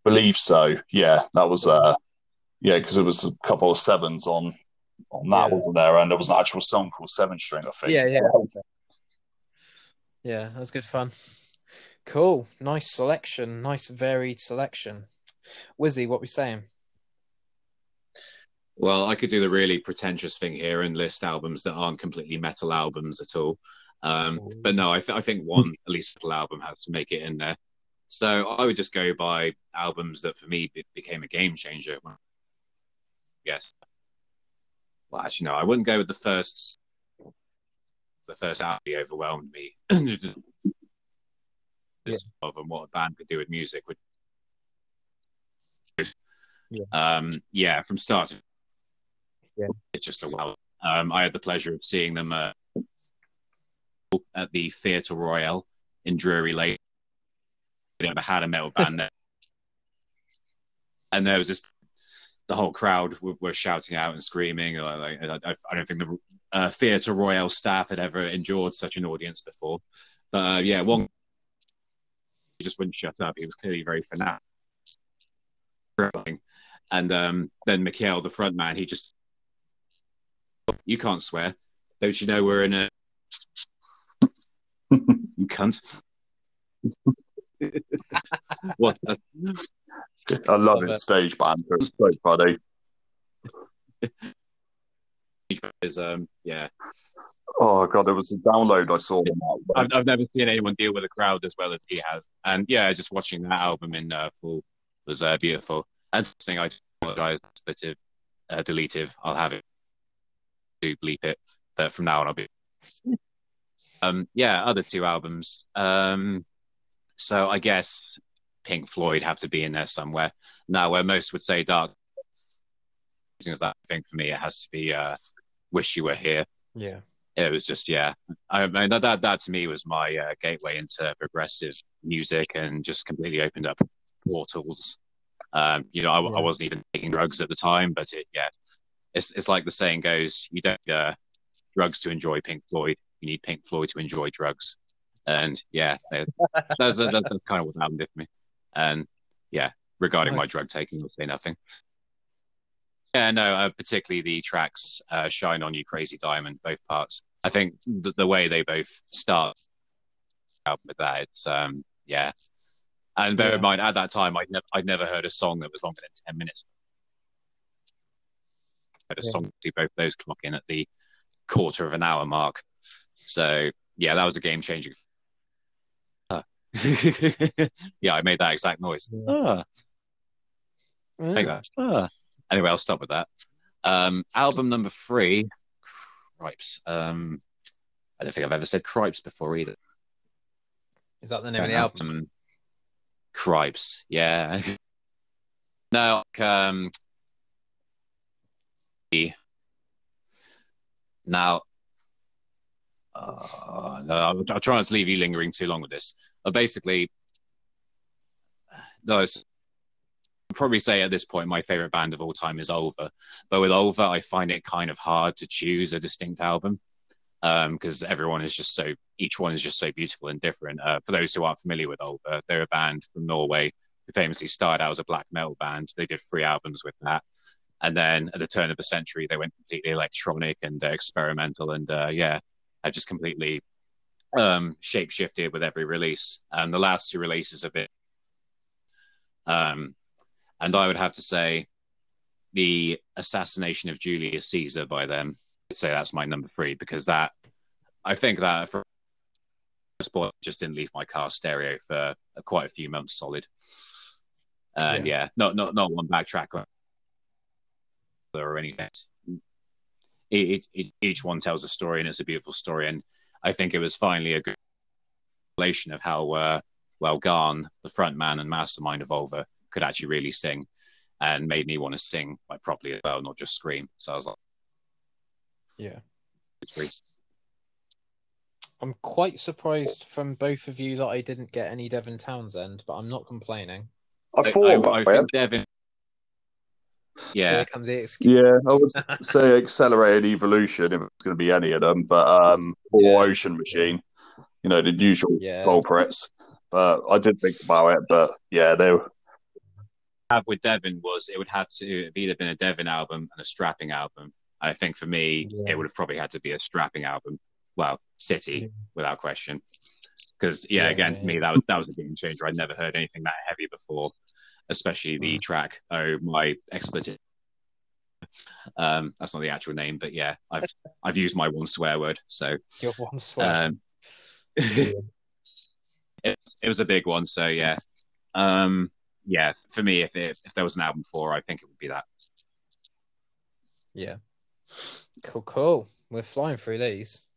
Believe so. Yeah, that was uh, yeah, because it was a couple of sevens on on that, Yeah. wasn't there? And there was an actual song called Seven String, I think. Yeah, yeah. Yeah, that was good fun. Cool. Nice selection. Nice varied selection. Wizzy, what we saying? Well, I could do the really pretentious thing here and list albums that aren't completely metal albums at all. Um, but no, I, th- I think one at least metal album has to make it in there. So I would just go by albums that for me be- became a game changer. Yes. Well, actually, no, I wouldn't go with the first. The first album overwhelmed me. This of and what a band could do with music would. Yeah. Um, yeah, from start Yeah. it's just a well. Um, I had the pleasure of seeing them uh, at the Theatre Royal in Drury Lane. They never had a metal band there, and there was this. The whole crowd were, were shouting out and screaming. Like, I, I don't think the uh, Theatre Royal staff had ever endured such an audience before. But uh, yeah, one he just wouldn't shut up. He was clearly very fanatic. And um, then Mikael, the front man, he just, you can't swear. Don't you know we're in a you cunt. what? A, I love Love it. it. Stage banter. It's so funny. is um yeah. Oh god, there was a download I saw. on that. I've, I've never seen anyone deal with a crowd as well as he has, and yeah, just watching that album in uh, full was uh, beautiful. And something I apologize, expletive, uh, deletive. I'll have it to bleep it, but from now on I'll be. Um, yeah, other two albums. Um, so I guess Pink Floyd have to be in there somewhere. Now, where most would say Dark, as that thing for me, it has to be uh, Wish You Were Here Yeah. It was just yeah. I mean that that, that to me was my uh, gateway into progressive music and just completely opened up portals um you know I, Yeah. I wasn't even taking drugs at the time but it yeah it's it's like the saying goes you don't need uh, drugs to enjoy pink floyd. You need pink floyd to enjoy drugs. And yeah that, that, that, that- that's kind of what happened with me. And yeah regarding my drug taking i'll say nothing yeah, no, uh, particularly the tracks uh, "Shine on You," "Crazy Diamond," both parts. I think the, the way they both start out with that, it's um, yeah. And bear in mind, at that time, I'd, never I'd never heard a song that was longer than ten minutes. Heard a Yeah. song both those clock in at the quarter of an hour mark. So yeah, that was a game changer. Ah. yeah, I made that exact noise. Yeah. Ah. Take that. Ah. Anyway, I'll stop with that. Um, album number three, Cripes. Um, I don't think I've ever said Cripes before either. Is that the name of the album? Um, Cripes, yeah. no, um, now, uh, no, I'll, I'll try not to leave you lingering too long with this. But basically, no, it's- probably say at this point my favorite band of all time is Ulver. But with Ulver, I find it kind of hard to choose a distinct album because everyone is just so each one is just so beautiful and different. Uh, for those who aren't familiar with Ulver, they're a band from Norway who famously started out as a black metal band. They did three albums with that. And then at the turn of the century, they went completely electronic and uh, experimental, and uh, yeah, had just completely um, shape shifted with every release. And the last two releases have been, um, and I would have to say, the assassination of Julius Caesar by them. I'd say that's my number three because that I think that for sport just didn't leave my car stereo for quite a few months solid. And yeah, not not not one backtrack or- or anything. It, it, it, each one tells a story, and it's a beautiful story. And I think it was finally a good relation of how uh, well Garm, the front man and mastermind of Ulver, could actually really sing, and made me want to sing like properly as well, not just scream. So I was like, Yeah. I'm quite surprised from both of you that I didn't get any Devin Townsend, but I'm not complaining. I thought I, about I it. think Devin. Yeah, Here comes the excuse. Yeah, I would say accelerated evolution if it's going to be any of them, but um, or Yeah. Ocean Machine, you know, the usual Yeah. culprits. But I did think about it, but yeah, they were. Have with Devin was it would have to have either been a Devin album and a strapping album. And I think for me, Yeah. it would have probably had to be a strapping album. Well, City, Yeah. without question. Because yeah, Yeah, again, for me that was that was a game changer. I'd never heard anything that heavy before, especially the Mm. track "Oh My Expletive." Um, that's not the actual name, but yeah, I've I've used my one swear word, so Your one swear. um, it, it was a big one. So yeah, um, yeah. For me, if it, if there was an album for, I think it would be that. Yeah. Cool, cool. We're flying through these.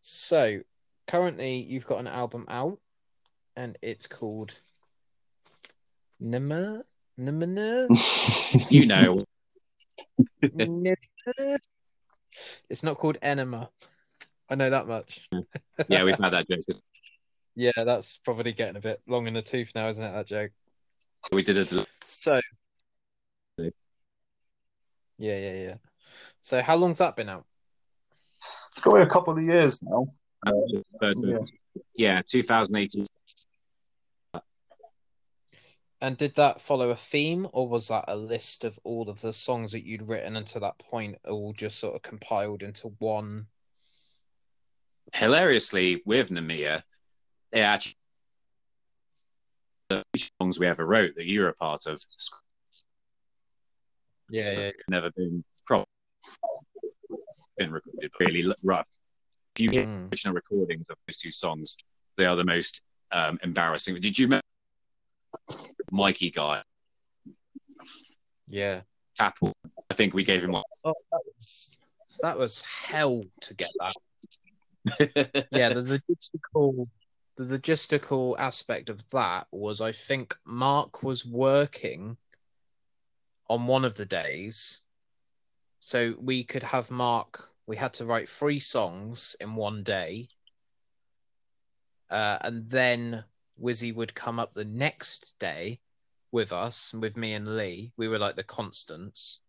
So, currently, you've got an album out, and it's called Nema? Nemana? You know, Nemana? It's not called Enema. I know that much. yeah, we've had that joke. Yeah, that's probably getting a bit long in the tooth now, isn't it? That joke. We did it. So, yeah, yeah, yeah. So, how long's that been out? It's got to be a couple of years now. Uh, but, Yeah. yeah, 2018. And did that follow a theme, or was that a list of all of the songs that you'd written until that point, all just sort of compiled into one? hilariously, with Namia, they actually the songs we ever wrote that you were a part of Yeah, yeah. never been been recorded really rough. If you hear Mm. original recordings of those two songs, they are the most um, embarrassing. Did you remember Mikey guy Yeah. Apple? I think we gave him one. Oh, that was that was hell to get that. yeah, the logistical the logistical aspect of that was I think Mark was working on one of the days. So we could have Mark we had to write three songs in one day. Uh, and then Wizzy would come up the next day with us, with me and Lee. We were like the constants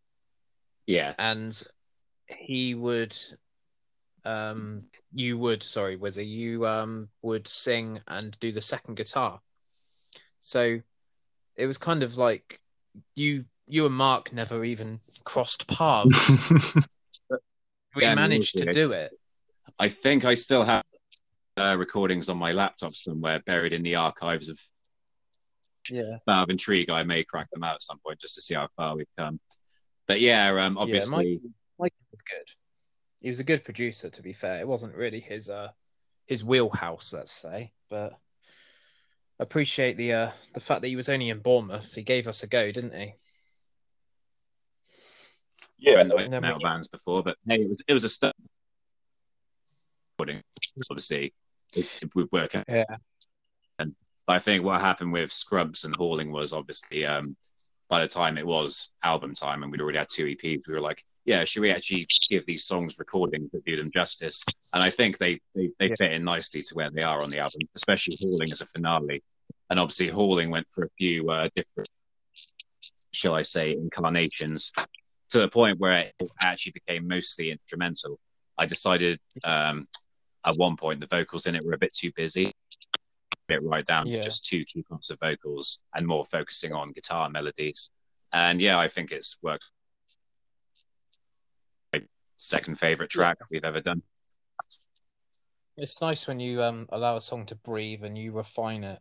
yeah, and he would um you would sorry Wizzy, you um would sing and do the second guitar. So it was kind of like you you and mark never even crossed paths. We Yeah, managed to do it. I think I still have uh, recordings on my laptop somewhere buried in the archives of yeah. Out of intrigue. I may crack them out at some point just to see how far we've come. But yeah, um, yeah obviously, mike, mike was good he was a good producer to be fair it wasn't really his uh his wheelhouse let's say but appreciate the uh the fact that he was only in bournemouth he gave us a go didn't he Yeah, and metal bands before, but hey, it was, it was a start. Recording, obviously, it, it would work out. Yeah. And I think what happened with Scrubs and Hauling was obviously um, by the time it was album time and we'd already had two EPs, we were like, yeah, should we actually give these songs recordings that do them justice? And I think they they, they Yeah. fit in nicely to where they are on the album, especially Hauling as a finale. And obviously, Hauling went for a few uh, different, shall I say, incarnations to the point where it actually became mostly instrumental. I decided um, at one point the vocals in it were a bit too busy, bit right down Yeah. to just two key parts of vocals and more focusing on guitar melodies. And yeah, I think it's worked. Second favorite track we've ever done. It's nice when you um allow a song to breathe and you refine it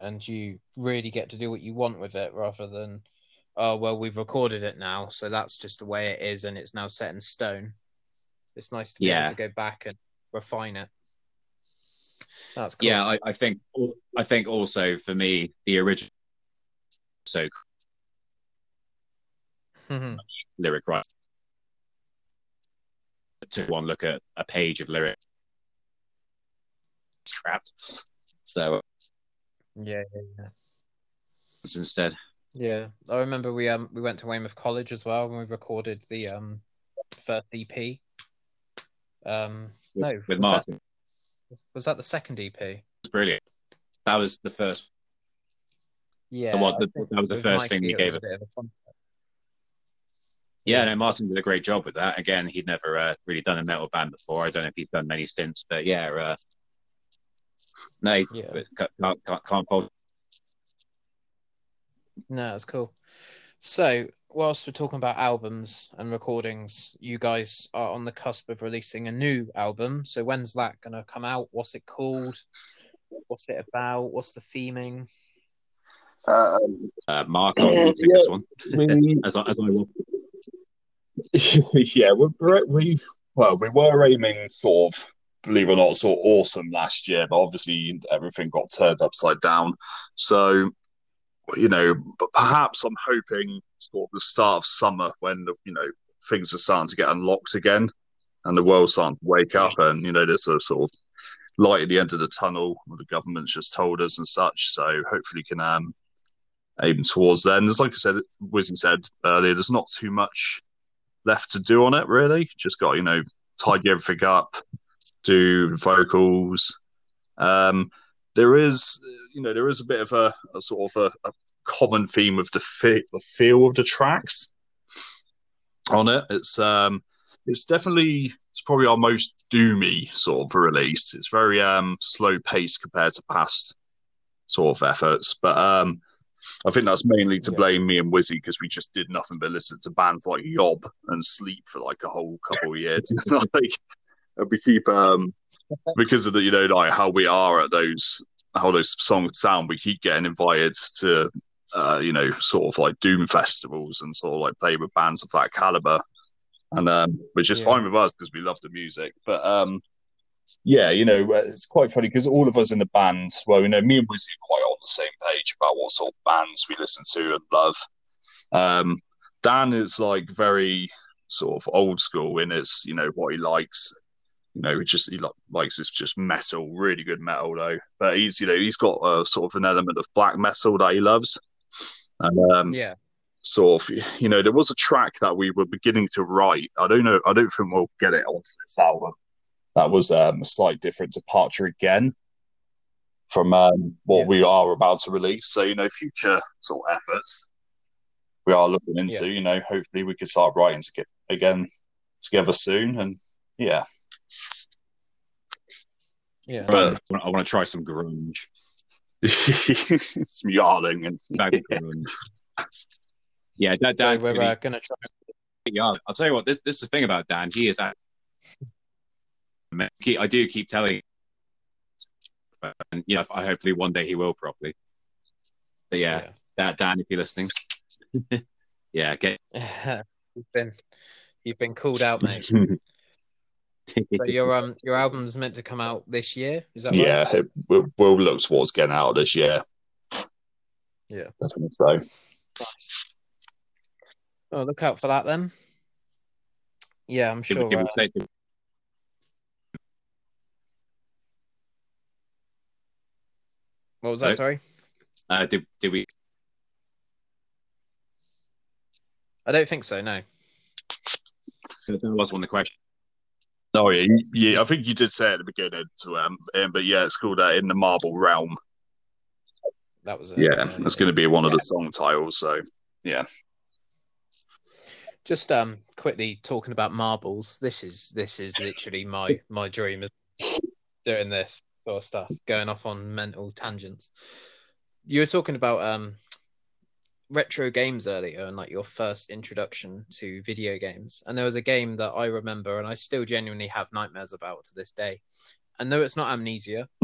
and you really get to do what you want with it rather than oh well we've recorded it now so that's just the way it is and it's now set in stone. It's nice to be Yeah. able to go back and refine it. That's cool. Yeah, I, I think I think also for me the original so lyric right took one look at a page of lyrics. Scrapped so yeah, yeah, yeah. instead. Yeah, I remember we um we went to Weymouth College as well when we recorded the um first EP. Um, no, with was Martin. that, was that the second EP? brilliant. That was the first. Yeah, what I the- that was the first thing Mikey, it gave was a us. bit of a concept. Yeah no Martin did a great job with that again he'd never uh, really done a metal band before I don't know if he's done many since but yeah uh, no Yeah. can't, can't, can't, can't No, it's cool. So, whilst we're talking about albums and recordings, you guys are on the cusp of releasing a new album. So, when's that going to come out? What's it called? What's it about? What's the theming? Uh, uh, Mark I'll take Yeah. this one we, as, I- as I will yeah, we, we well, we were aiming sort of, believe it or not, sort of awesome last year, but obviously everything got turned upside down. So, you know, but perhaps I'm hoping sort of the start of summer when you know things are starting to get unlocked again, and the world's starting to wake up, and you know, there's a sort of light at the end of the tunnel. The government's just told us and such. So hopefully, can um aim towards then. There's like I said, Wizzy said earlier, there's not too much left to do on it really. Just got you know tidy everything up, do vocals. Um, there is you know there is a bit of a, a sort of a, a common theme of the, fe- the feel of the tracks on it. It's um it's definitely it's probably our most doomy sort of release. It's very um slow paced compared to past sort of efforts, but um I think that's mainly to Yeah. blame me and Wizzy because we just did nothing but listen to bands like Yob and Sleep for like a whole couple of years. like, we keep um because of the you know like how we are at those how those songs sound, we keep getting invited to uh, you know sort of like doom festivals and sort of like play with bands of that caliber, and um, which is Yeah. fine with us because we love the music. But um, yeah, you know it's quite funny because all of us in the band, well, you know, me and Wizzy are quite on the same page about what sort of bands we listen to and love. Um, Dan is like very sort of old school in his, you know, what he likes. You know, he just he li- likes his just metal, really good metal though. But he's, you know, he's got a sort of an element of black metal that he loves. And um, Yeah. sort of, you know, there was a track that we were beginning to write. I don't know, I don't think we'll get it onto this album. That was um, a slight different departure again from um, what Yeah. we are about to release. So, you know, future sort of efforts we are looking into, Yeah. you know, hopefully we can start writing to get again together soon. And yeah, Yeah. But- I want to try some grunge. some yarling and Back grunge. Yeah, Dan. So Dan we're uh, gonna try. yeah, I'll tell you what. This this is the thing about Dan. He is. act- I do keep telling. And you know, I hopefully one day he will properly. But yeah, Dan, Dan if you're listening, yeah, get. You've been you've been called out, mate. So your um your album's meant to come out this year, is that right? yeah, it, we'll, we'll look towards getting out this year. Yeah. Definitely so. Nice. Oh, look out for that then. Yeah, I'm sure. did we Uh, say- did- what was that? Sorry, uh, did, did we? I don't think so. No. That was one of the questions. Oh yeah, yeah. I think you did say at the beginning to um, um but yeah, it's called uh, in the Marble Realm. That was it. Yeah, that's going to be one of the song titles. So yeah, Just um quickly talking about marbles. This is this is literally my my dream is doing this sort of stuff, going off on mental tangents. You were talking about um retro games earlier and like your first introduction to video games. And there was a game that I remember and I still genuinely have nightmares about to this day. And no, it's not amnesia.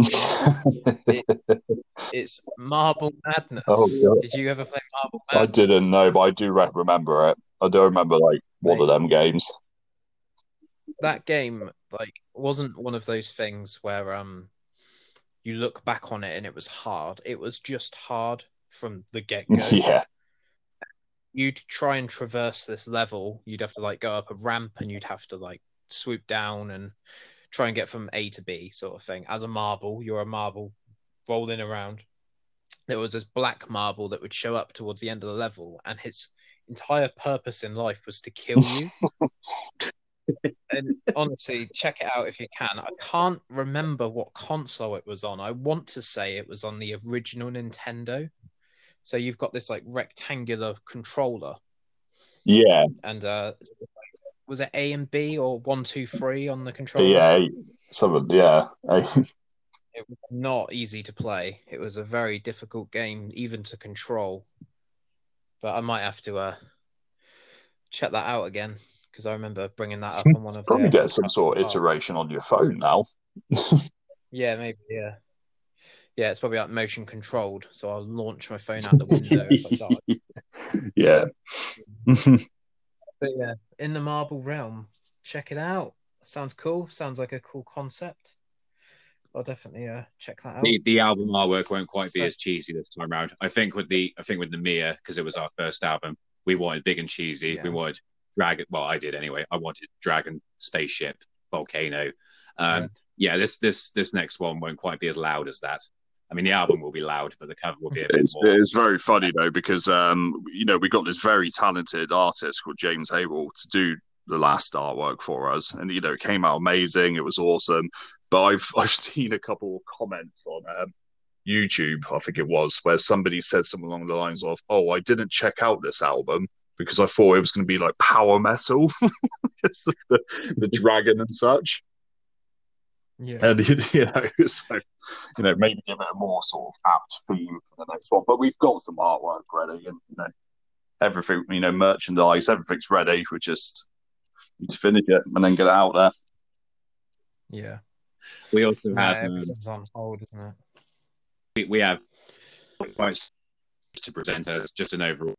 It's Marble Madness. Oh. Did you ever play Marble Madness? I didn't know, but I do re- remember it. I do remember like one of them games. that game like wasn't one of those things where um you look back on it and it was hard. It was just hard from the get go. yeah, You'd try and traverse this level. You'd have to like go up a ramp and you'd have to like swoop down and try and get from A to B sort of thing. As a marble, you're a marble rolling around. There was this black marble that would show up towards the end of the level, and his entire purpose in life was to kill you. and honestly, check it out if you can. I can't remember what console it was on. I want to say it was on the original Nintendo. So you've got this like rectangular controller, yeah, and uh, was it A and B or one, two, three on the controller? yeah. Some of yeah, It was not easy to play. It was a very difficult game, even to control. But I might have to uh, check that out again because I remember bringing that up on one of probably the. get some sort of iteration on your phone now. Yeah, maybe. Yeah, yeah. It's probably like motion controlled, so I'll launch my phone out the window if I die. yeah. But yeah, in the Marble realm, check it out. Sounds cool. Sounds like a cool concept. I'll definitely uh, check that out. The, the album artwork won't quite be as cheesy this time around. I think with the I think with the Mia because it was our first album, we wanted big and cheesy. We Yeah. wanted dragon. Well, I did anyway. I wanted dragon, spaceship, volcano. Um, yeah. this this this next one won't quite be as loud as that. I mean, the album will be loud, but the cover will be a bit It's, more. it's very funny though because um, you know we got this very talented artist called James Haywell to do the last artwork for us, and you know it came out amazing. It was awesome, but I've I've seen a couple of comments on um, YouTube, I think it was, where somebody said something along the lines of, "Oh, I didn't check out this album." Because I thought it was going to be like power metal, because of the, the dragon and such. Yeah. and you know, so you know, maybe give it a more sort of apt theme for the next one. But we've got some artwork ready, and you know, everything, you know, merchandise, everything's ready. We just need to finish it and then get it out there. Yeah. We also No, have um, on hold, isn't it? we, we have quite to present as just an overall.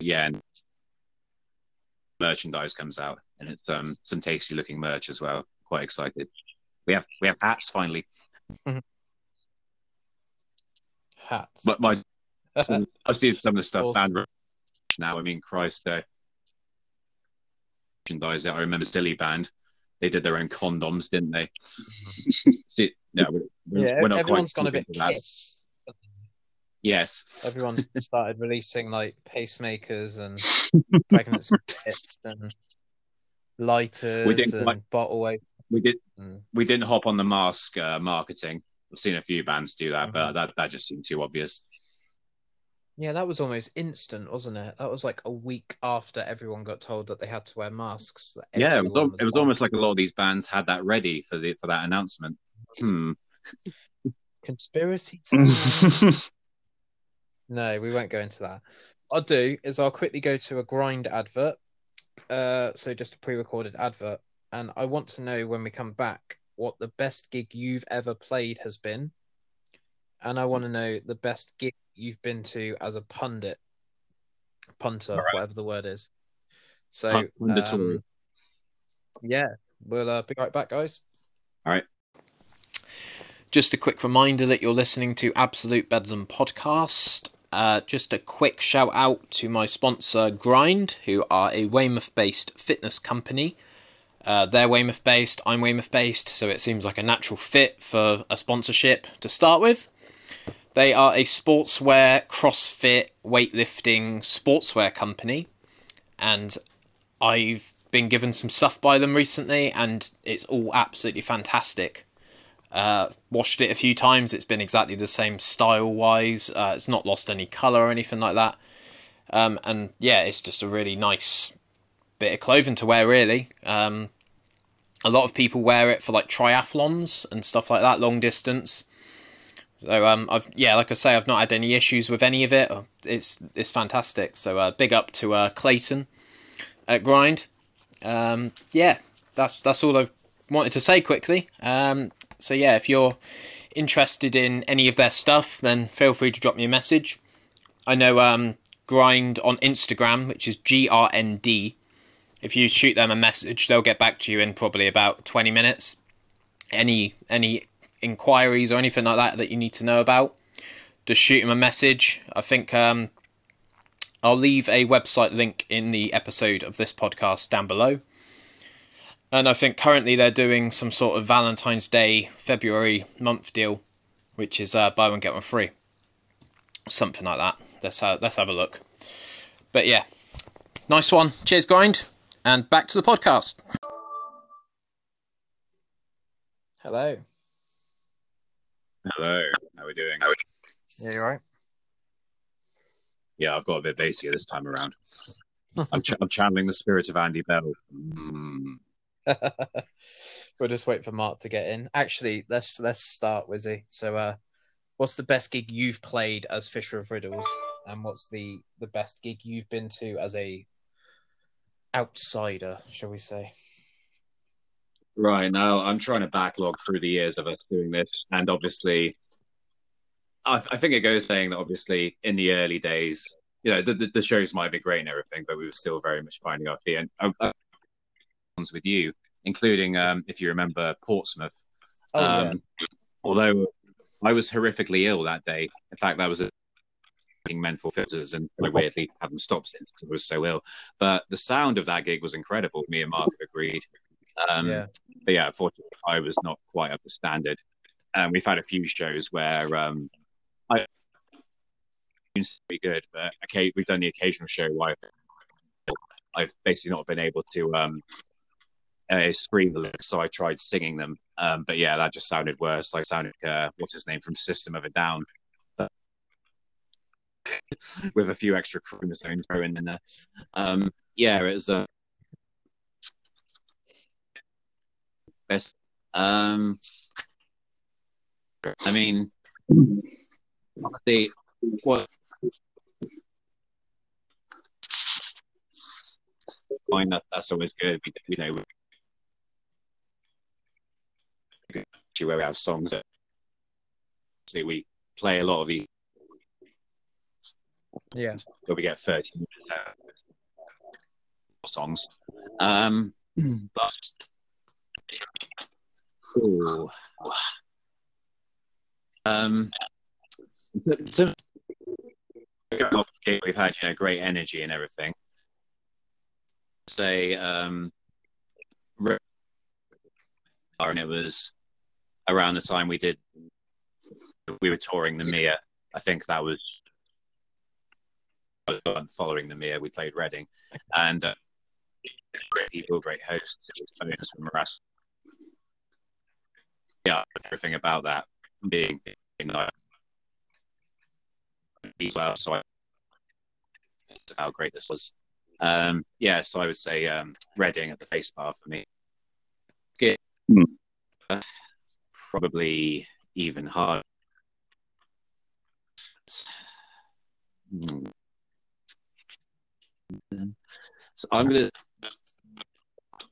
Yeah, and merchandise comes out, and it's um, some tasty looking merch as well. Quite excited. We have we have hats finally, Hats. but my I see some of the stuff Awesome. now. I mean, Christ, uh, merchandise. I remember Silly Band. They did their own condoms, didn't they? See, no, we're, yeah, we're not everyone's gone a bit into that. kiss. Yes, Everyone's started releasing like pacemakers and pregnancy kits and lighters We didn't and quite- bottle openers. we did. Mm. We didn't hop on the mask uh, marketing. I've seen a few bands do that, Mm-hmm. but that that just seemed too obvious. Yeah, that was almost instant, wasn't it? That was like a week after everyone got told that they had to wear masks. Yeah, it was, everyone al- it was almost like a lot of these bands had that ready for the for that announcement. Hmm. conspiracy. time. no, we won't go into that. What I'll do is I'll quickly go to a grind advert. Uh, so just a pre-recorded advert, and I want to know when we come back what the best gig you've ever played has been, and I want to know the best gig you've been to as a pundit, punter, Alright. whatever the word is. So, Pun- um, yeah, we'll uh, be right back, guys. All right. Just a quick reminder that you're listening to Absolute Bedlam podcast. Uh, just a quick shout out to my sponsor Grind, who are a Weymouth based fitness company. Uh, they're Weymouth based, I'm Weymouth based, so it seems like a natural fit for a sponsorship to start with. They are a sportswear, CrossFit, weightlifting sportswear company, and I've been given some stuff by them recently, and it's all absolutely fantastic. Uh, washed it a few times. It's been exactly the same style wise. Uh, it's not lost any color or anything like that. Um, and yeah, it's just a really nice bit of clothing to wear. Really, um, a lot of people wear it for like triathlons and stuff like that, long distance. So um, I've yeah, like I say, I've not had any issues with any of it. It's it's fantastic. So uh, big up to uh, Clayton at Grind. Um, yeah, that's that's all I've wanted to say quickly. Um, so yeah, if you're interested in any of their stuff, then feel free to drop me a message. I know um, Grind on Instagram, which is G R N D. If you shoot them a message, they'll get back to you in probably about twenty minutes. Any any inquiries or anything like that that you need to know about, just shoot them a message. I think um, I'll leave a website link in the episode of this podcast down below. And I think currently they're doing some sort of Valentine's Day February month deal, which is uh, buy one get one free, something like that. Let's have, let's have a look. But yeah, nice one. Cheers, grind, and back to the podcast. Hello. Hello, how are we doing? Yeah, you right? Yeah, I've got a bit bassier this time around. I'm, ch- I'm channeling the spirit of Andy Bell. Mm. we'll just wait for Mark to get in. Actually, let's let's start, Wizzy. So, uh, what's the best gig you've played as Fisher of Riddles, and what's the the best gig you've been to as a outsider, shall we say? Right now, I'm trying to backlog through the years of us doing this, and obviously, I, I think it goes saying that obviously in the early days, you know, the, the, the shows might be great and everything, but we were still very much finding our feet. And uh, uh, ones with you, including um, if you remember Portsmouth. Oh, um, Although I was horrifically ill that day. In fact, that was a mental fitters, and I weirdly haven't stopped since I was so ill. But the sound of that gig was incredible. Me and Mark agreed. Um, yeah. but yeah, unfortunately, I was not quite up to standard. And we've had a few shows where um, I been pretty good, but okay, we've done the occasional show where I've basically not been able to um, uh, scream so I tried singing them. Um, but yeah, that just sounded worse. I sounded uh, what's his name from System of a Down. With a few extra chromosomes thrown in there. Um, yeah, it was uh, best. Um, I mean, the what? Fine, that, that's always good. You know, where we have songs that we play a lot of these Yeah. where we get 30 minutes songs. Um, but, Ooh. um, so, we've had you know great energy and everything. Say, um, and it was around the time we did we were touring the Mia. I think that was following the Mia. We played Reading, and uh, great people, great hosts. Yeah, everything about that being like well. So I, how great this was. Um, yeah, so I would say um, Reading at the face bar for me. Uh, probably even hard. Hmm. So I'm gonna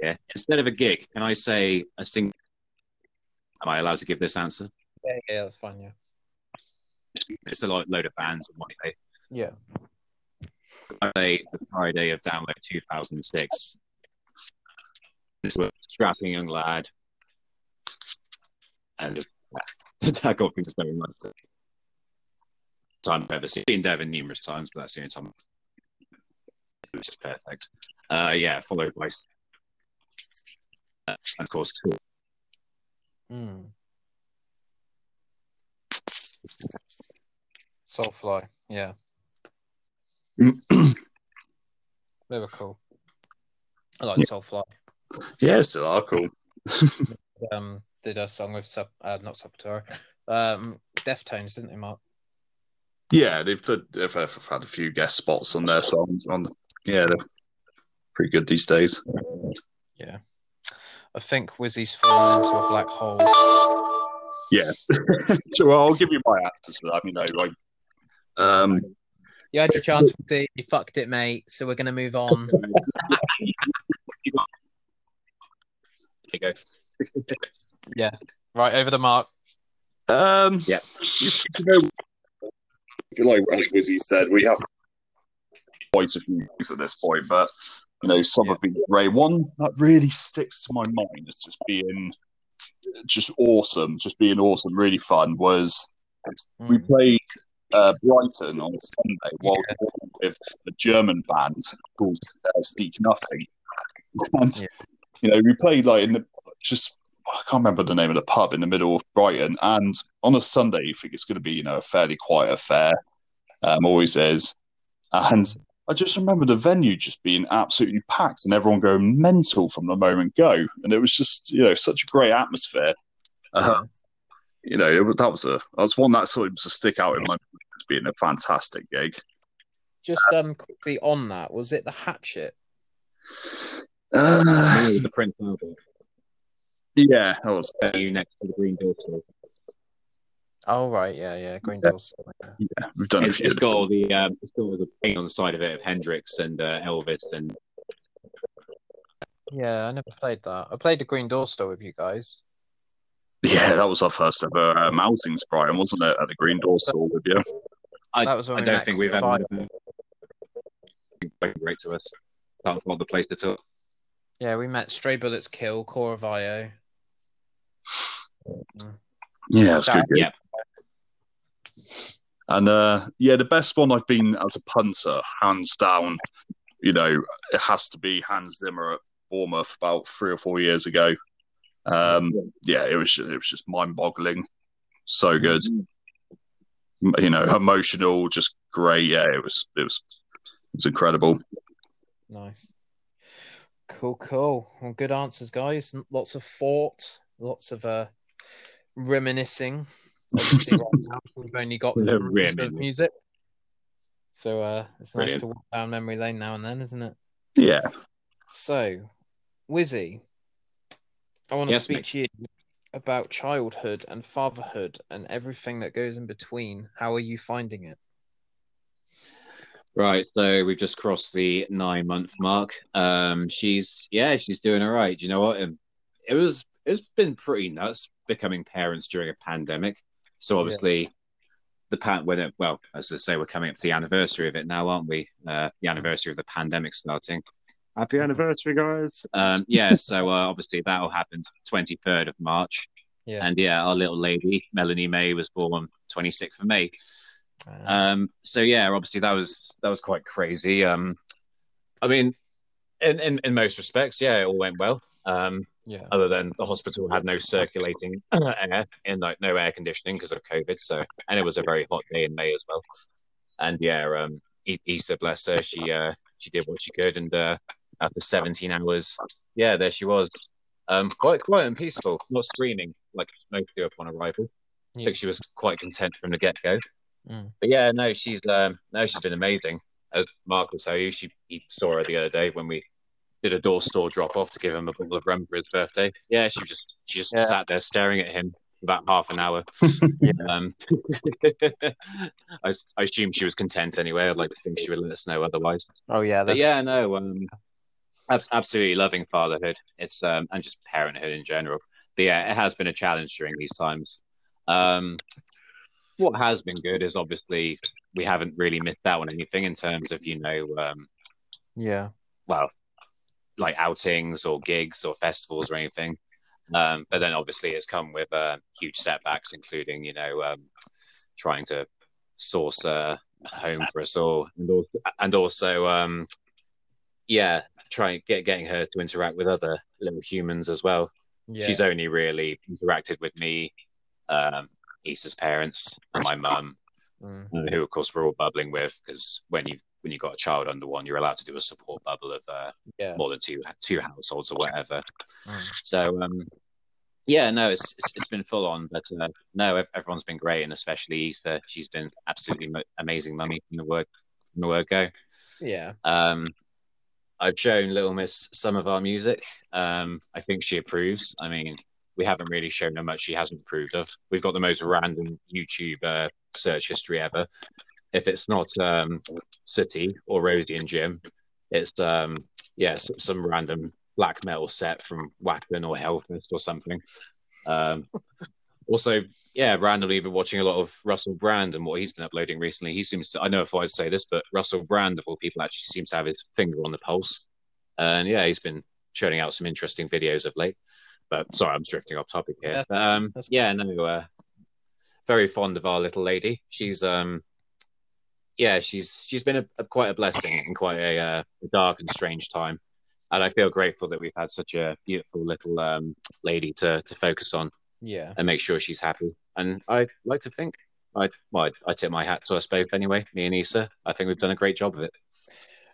yeah. Instead of a gig, can I say a sing? Am I allowed to give this answer? Yeah, yeah, that's fine. Yeah. It's a lot, load of bands on one day. Yeah. I say the Friday of Download 2006. This was a strapping young lad, and that got things very much. Time I've ever seen Been Devin numerous times, but that's the only time it was just perfect. Uh, yeah, followed by, uh, of course, cool. Mm. Soulfly, yeah. they were cool. I like Yeah. Soulfly. yeah, still are cool. Um, did a song with sub, uh, not Subterra, um, Deftones, didn't they, Mark? Yeah, they've, they've, they've had a few guest spots on their songs. On yeah, they're pretty good these days. Yeah, I think Wizzy's fallen into a black hole. Yeah, so I'll give you my answers for that. You know, like um, You had your chance. You fucked it, mate. So we're gonna move on. There you go. right over the mark. um, Yeah. You, you know, like as Wizzy said, we have quite a few things at this point, but you know, some have been great. One that really sticks to my mind as just being just awesome, just being awesome, really fun was we Mm. played uh, Brighton on Sunday while with a German band called uh, Speak Nothing. And, Yeah. you know, we played like in the just, I can't remember the name of the pub in the middle of Brighton. And on a Sunday, you think it's going to be, you know, a fairly quiet affair. Um, always is. And I just remember the venue just being absolutely packed and everyone going mental from the moment go. And it was just, you know, such a great atmosphere. Uh, you know, it, that was a that was one that sort of to stick out in my mind as being a fantastic gig. Just um quickly on that, was it the Hatchet? Uh, the Prince Albert. Yeah, that was You next to the Green Door store. Oh right, yeah, yeah, Green Doors. yeah. We've done a It's, few. it's got all the um, it's got all the paint on the side of it of Hendrix and uh, Elvis and Yeah, I never played that. I played the Green Door store with you guys. Yeah, that was our first ever um, outings, Brian, wasn't it? At the Green Door store with you. I, That was when I don't think we've ever Clive. one of great to us. That's not the place at all. Yeah, we met Stray Bullets Kill, Core of IO. Yeah, it's That- good. Yeah. And uh, yeah, the best one I've been as a punter, hands down. You know, it has to be Hans Zimmer at Bournemouth about three or four years ago. Um, yeah, it was it was just mind boggling, so good. M- You know, emotional, just great. Yeah, it was it was it was incredible. Nice. Cool, cool. Well, good answers, guys. Lots of thought, lots of uh reminiscing. Obviously, right now we've only got music. So uh it's nice to walk down memory lane now and then, isn't it? Yeah, So, Wizzy, I want to Yes, speak mate. to you about childhood and fatherhood and everything that goes in between. How are you finding it? Right, so we've just crossed the nine month mark. Um, she's yeah, she's doing all right. Do you know what? Um, It was it's been pretty nuts. Becoming parents during a pandemic. So obviously, the pan when it, well, as I say, we're coming up to the anniversary of it now, aren't we? Uh, the anniversary of the pandemic starting. Happy anniversary, guys! Um, yeah, so uh, obviously that'll happen twenty third of March, Yeah. and yeah, our little lady Melanie May was born twenty sixth of May. Uh, Um, so yeah, obviously that was that was quite crazy. Um, I mean, in, in in most respects, yeah, it all went well. Um, yeah. other than the hospital had no circulating air and like no air conditioning because of COVID. So, and it was a very hot day in May as well. And yeah, um, Issa, bless her, she uh, she did what she could, and uh, after 17 hours, yeah, there she was, um, quite quiet and peaceful, not screaming like most do upon arrival. I think she was quite content from the get go. Mm. But yeah, no, she's um, no, she's been amazing. As Mark will tell you, she he saw her the other day when we did a door store drop off to give him a bottle of rum for his birthday. Yeah, she just she just Yeah. sat there staring at him for about half an hour. Yeah. Um, I, I assume she was content anyway. I'd like to think she would let us know otherwise. Oh yeah. But yeah, no, um, absolutely loving fatherhood. It's um, and just parenthood in general. But yeah, it has been a challenge during these times. Um, what has been good is obviously we haven't really missed out on anything in terms of you know, um, yeah. well, like outings or gigs or festivals or anything. Um, but then obviously it's come with uh, huge setbacks, including you know um, trying to source a home for us all, and also, and also um, yeah, trying get getting her to interact with other little humans as well. Yeah. She's only really interacted with me, um, Issa's parents, and my mum, Mm. uh, who of course we're all bubbling with because when you when you've got a child under one, you're allowed to do a support bubble of uh, Yeah. more than two two households or whatever. Mm. So um, yeah, no, it's, it's it's been full on, but uh, no, everyone's been great, and especially Issa, she's been absolutely amazing, mummy from the word from the word go. Yeah. Um, I've shown Little Miss some of our music. Um, I think she approves. I mean, we haven't really shown her much she hasn't approved of. We've got the most random YouTube uh, search history ever. If it's not um, City or Rosie and Jim, it's um, yeah, some random black metal set from Wacken or Hellfest or something. Um, also, yeah, randomly been watching a lot of Russell Brand and what he's been uploading recently. He seems to, I know if I'd say this, but Russell Brand, of all people, actually seems to have his finger on the pulse. And yeah, he's been churning out some interesting videos of late. But sorry, I'm drifting off topic here. Yeah, um, that's- yeah, no, uh, very fond of our little lady. She's, um, yeah, she's she's been a, a quite a blessing in quite a, uh, a dark and strange time, and I feel grateful that we've had such a beautiful little um, lady to to focus on Yeah. and make sure she's happy. And I like to think I well, I, I tip my hat to us both anyway, me and Issa. I think we've done a great job of it.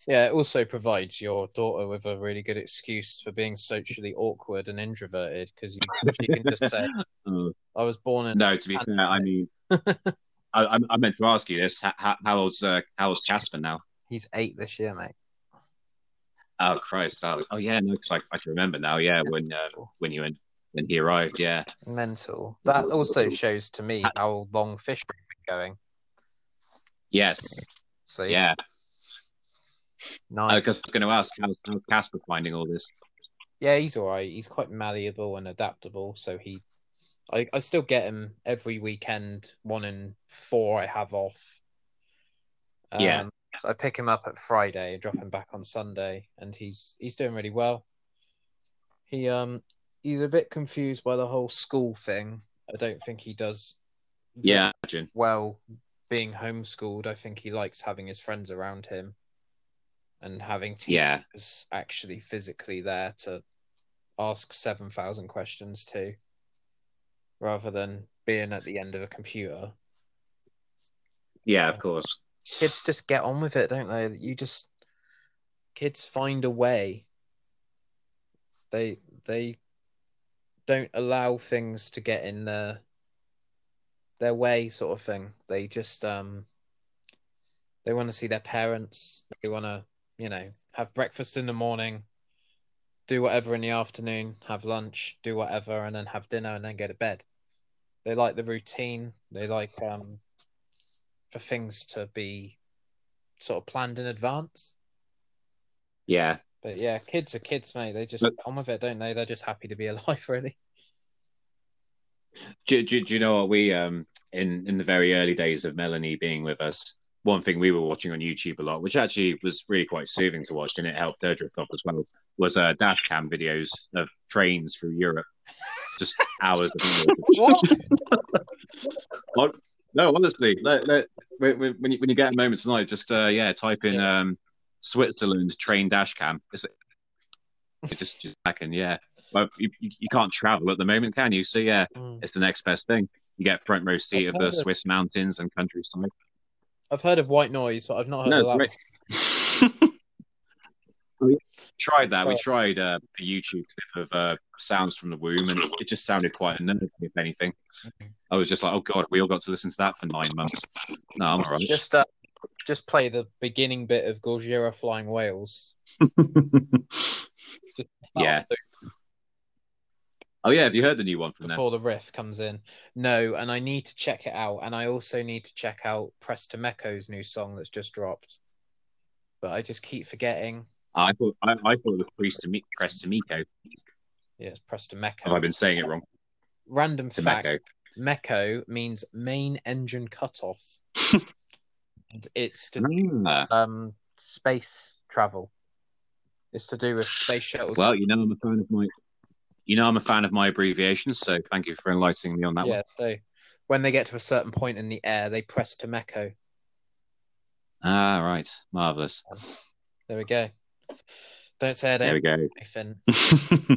Yeah, it also provides your daughter with a really good excuse for being socially awkward and introverted because you, you can just say, Uh, "I was born in." no, to be fair, I mean, I, I, meant to ask you this: how, how old's uh, how old's Casper now? He's eight this year, mate. Oh Christ! Oh, oh yeah, no, I, I can remember now. Yeah, when uh, when you went when he arrived. Yeah, Mental. That also shows to me how long fish has been going. yes, So yeah, yeah. I was going to ask how, how's Casper finding all this. Yeah, he's all right. He's quite malleable and adaptable. So he, I, I still get him every weekend. One in four I have off. Yeah. Um, so I pick him up at Friday and drop him back on Sunday, and he's he's doing really well. He um he's a bit confused by the whole school thing. I don't think he does. Yeah, imagine. well being homeschooled. I think he likes having his friends around him, and having teachers Yeah, actually physically there to ask 7,000 questions to rather than being at the end of a computer. yeah, of course. Kids just get on with it, don't they? You just kids find a way. They they don't allow things to get in their their way sort of thing. They just um they want to see their parents. They want to, you know, have breakfast in the morning, do whatever in the afternoon, have lunch, do whatever, and then have dinner and then go to bed. They like the routine. They like um, for things to be sort of planned in advance. Yeah, But yeah, kids are kids, mate. They just But- on with it, don't they? They're just happy to be alive, really. Do, do, do you know what we um in in the very early days of Melanie being with us? One thing we were watching on YouTube a lot, which actually was really quite soothing to watch, and it helped her drift off as well, was uh, dash cam videos of trains through Europe, just hours. Of what? No, honestly, let, let, when, you, when you get a moment tonight, just uh, yeah, type in yeah. um, Switzerland train dash cam. It's, just just second, yeah. Well, you, you can't travel at the moment, can you? So yeah, mm. it's the next best thing. You get front row seat of the. Swiss mountains and countryside. I've heard of white noise, but I've not heard no, of that. we tried that. We tried uh, a YouTube clip of uh, sounds from the womb, and it just sounded quite unnerving. If anything, I was just like, "Oh God, we all got to listen to that for nine months." No, I'm alright. Just, uh, just play the beginning bit of Gojira flying whales. yeah. Oh yeah, have you heard the new one from before them? the riff comes in? No, and I need to check it out, and I also need to check out Press to Meco's new song that's just dropped. But I just keep forgetting. I thought I, I thought it was Press to Meco. Yeah, it's Press to Meco. Have I been saying it wrong? Random fact: MECO means main engine cutoff. and it's to do ah. um, space travel. It's to do with space shuttles. Well, you know, I'm a fan of my you know, I'm a fan of my abbreviations, so thank you for enlightening me on that yeah, one. so when they get to a certain point in the air, they press to Meko. Ah, right. Marvelous. There we go. Don't say it. There we go.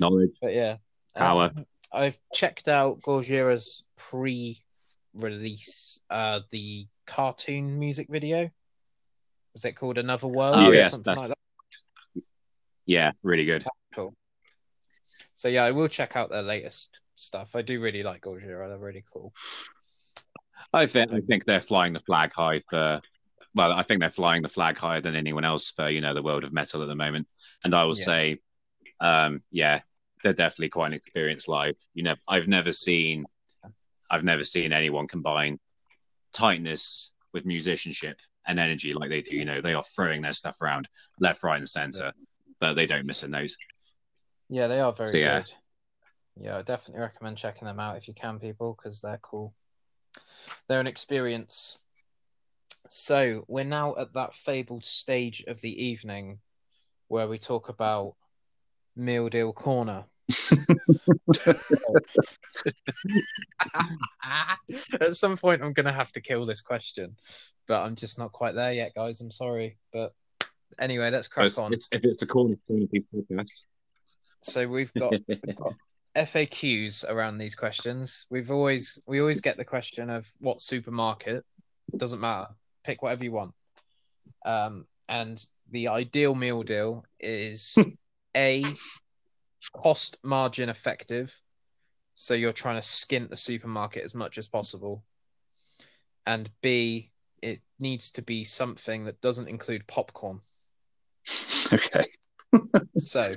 Knowledge. But yeah. Power. Um, I've checked out Gojira's pre-release, uh, the cartoon music video. Is it called Another World oh, or yeah, something like that? Yeah, really good. So yeah, I will check out their latest stuff. I do really like Gojira; they're really cool. I think I think they're flying the flag high for. Well, I think they're flying the flag higher than anyone else for you know the world of metal at the moment. And I will yeah. say, um, yeah, they're definitely quite an experience live. You know, I've never seen, I've never seen anyone combine tightness with musicianship and energy like they do. You know, they are throwing their stuff around left, right, and center, but they don't miss a note. Yeah, they are very so, yeah. good. Yeah, I definitely recommend checking them out if you can, people, because they're cool. They're an experience. So we're now at that fabled stage of the evening where we talk about Meal Deal Corner. At some point, I'm going to have to kill this question, but I'm just not quite there yet, guys. I'm sorry, but anyway, let's crack on. If it's a corner podcast, so we've got, we've got FAQs around these questions. We've always we always get the question of what supermarket. Doesn't matter. Pick whatever you want. Um, and the ideal meal deal is a cost margin effective. So you're trying to skint the supermarket as much as possible. And B, it needs to be something that doesn't include popcorn. Okay. so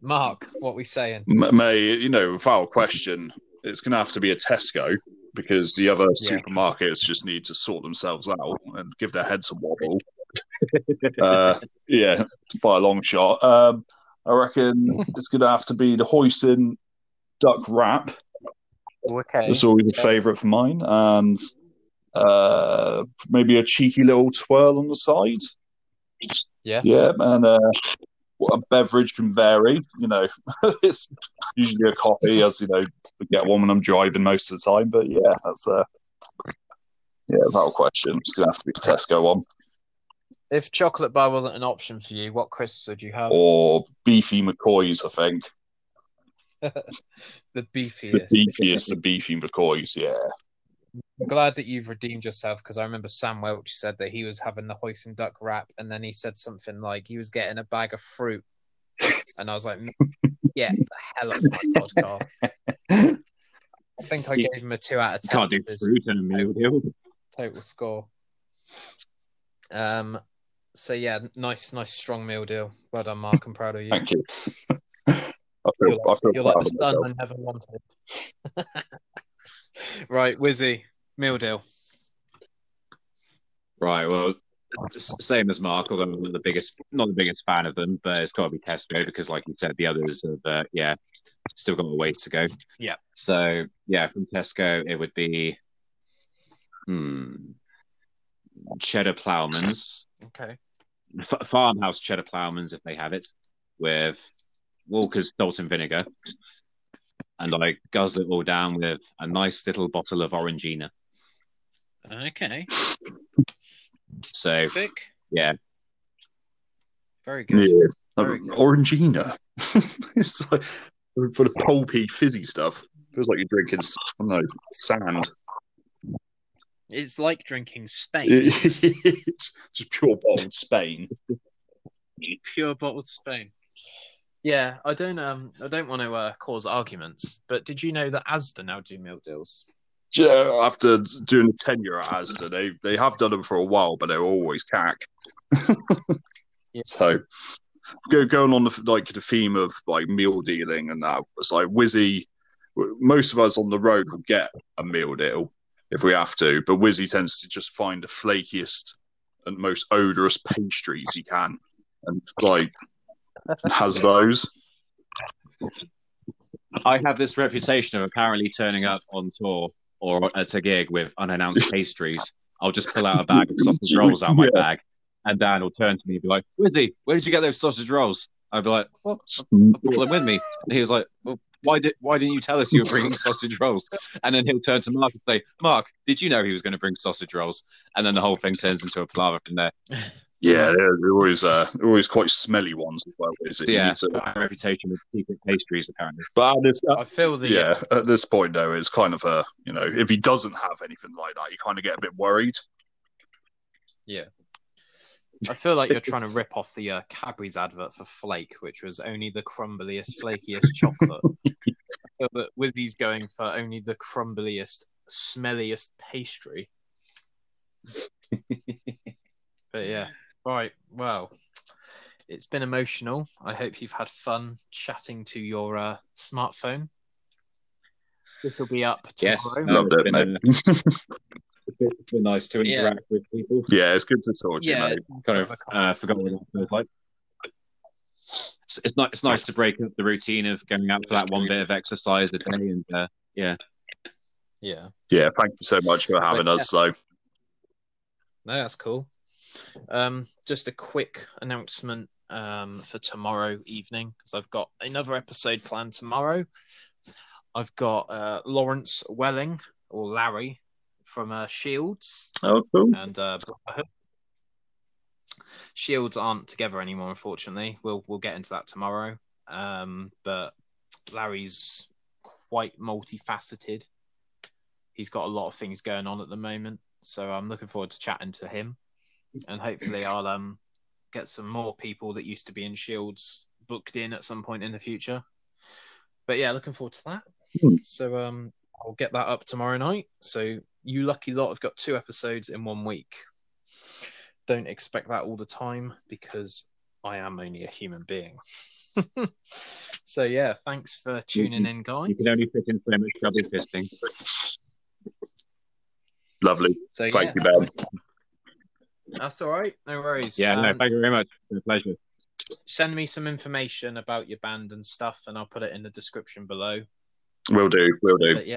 Mark, what we saying? May you know, without question, it's going to have to be a Tesco because the other yeah. supermarkets just need to sort themselves out and give their heads a wobble. uh, yeah, by a long shot. Um, I reckon it's going to have to be the hoisin duck wrap. Okay, that's always a favourite for mine, and uh, maybe a cheeky little twirl on the side. Yeah, yeah, and uh, a beverage can vary. You know, it's usually a coffee, as you know, I get one when I'm driving most of the time. But yeah, that's a yeah, without question, it's gonna have to be Tesco one. If chocolate bar wasn't an option for you, what crisps would you have? Or beefy McCoys, I think. the beefiest. The beefiest, the beefy McCoys, yeah. I'm glad that you've redeemed yourself because I remember Sam Welch said that he was having the hoisin duck wrap, and then he said something like he was getting a bag of fruit, and I was like, "Yeah, the hell of a podcast." I think I gave him a two out of ten. Can't do fruit and a meal deal. Total score. Um. So yeah, nice, nice, strong meal deal. Well done, Mark. I'm proud of you. Thank you. I feel, you're like, I feel you're like the son I never wanted. right, Wizzy, meal deal. Right. Well, same as Mark, although I'm not the biggest, not the biggest fan of them, but it's got to be Tesco because, like you said, the others have, uh, yeah, still got a ways to go. Yeah. So yeah, from Tesco it would be hmm, cheddar ploughmans, Okay. F- farmhouse cheddar ploughmans if they have it, with Walker's salt and vinegar, and I guzzle it all down with a nice little bottle of Orangina. Okay. So Vic. yeah, Very good. Yeah. Very um, good. Orangina. it's like for the pulpy, fizzy stuff. Feels like you're drinking, I don't know, sand. It's like drinking Spain. it's just pure bottled Spain. Pure bottled Spain. Yeah, I don't um I don't want to uh, cause arguments, but did you know that Asda now do milk deals? Yeah, After doing a tenure at Asda, they they have done them for a while, but they're always cack. Yeah. So, go going on the like the theme of like meal dealing and that. was like Wizzy. Most of us on the road will get a meal deal if we have to, but Wizzy tends to just find the flakiest and most odorous pastries he can, and like has those. I have this reputation of apparently turning up on tour or at a gig with unannounced pastries. I'll just pull out a bag of sausage rolls out of my Yeah. bag, and Dan will turn to me and be like, "Wizzy, where did you get those sausage rolls?" I'd be like, "What? I brought them with me." And he was like, well, "Why did Why didn't you tell us you were bringing sausage rolls?" And then he'll turn to Mark and say, "Mark, did you know he was going to bring sausage rolls?" And then the whole thing turns into a palaver from there. Yeah, they're, they're always uh, they're always quite smelly ones as well. Wizzy. So, yeah, So- my reputation with secret pastries apparently. but at this, I feel the yeah, at this point though, it's kind of a you know if he doesn't have anything like that, you kind of get a bit worried. Yeah, I feel like you're trying to rip off the uh, Cadbury's advert for Flake, which was only the crumbliest, flakiest chocolate. I feel that Wizzy's going for only the crumbliest, smelliest pastry. but yeah, right. Well, it's been emotional. I hope you've had fun chatting to your uh, smartphone. This will be up Yes, tomorrow. no, Loved it, been, mate. it's been nice to Yeah. interact with people. yeah, it's good to talk to Yeah, you, mate. kind of uh, forgot what that feels like. It's, it's, not, it's nice to break up the routine of going out for that one bit of exercise a day, and uh, yeah, yeah. Yeah, thank you so much for having But, us. So No, that's cool. Um, just a quick announcement um, for tomorrow evening because I've got another episode planned tomorrow. I've got uh, Lawrence Welling or Larry from uh, Shields oh, cool. and uh, Shields aren't together anymore. Unfortunately, we'll we'll get into that tomorrow. Um, but Larry's quite multifaceted. He's got a lot of things going on at the moment, so I'm looking forward to chatting to him, and hopefully I'll um get some more people that used to be in Shields booked in at some point in the future. But yeah, looking forward to that. Hmm. So um, I'll get that up tomorrow night. So you lucky lot have got two episodes in one week. Don't expect that all the time because I am only a human being. so yeah, thanks for tuning in, guys. you can only fit in so much double fisting. Lovely. So Thank yeah, you, Ben. That's all right. No worries. Yeah, no, Um, thank you very much. It's been a pleasure. send me some information about your band and stuff, and I'll put it in the description below. Will do. Will do. But yeah,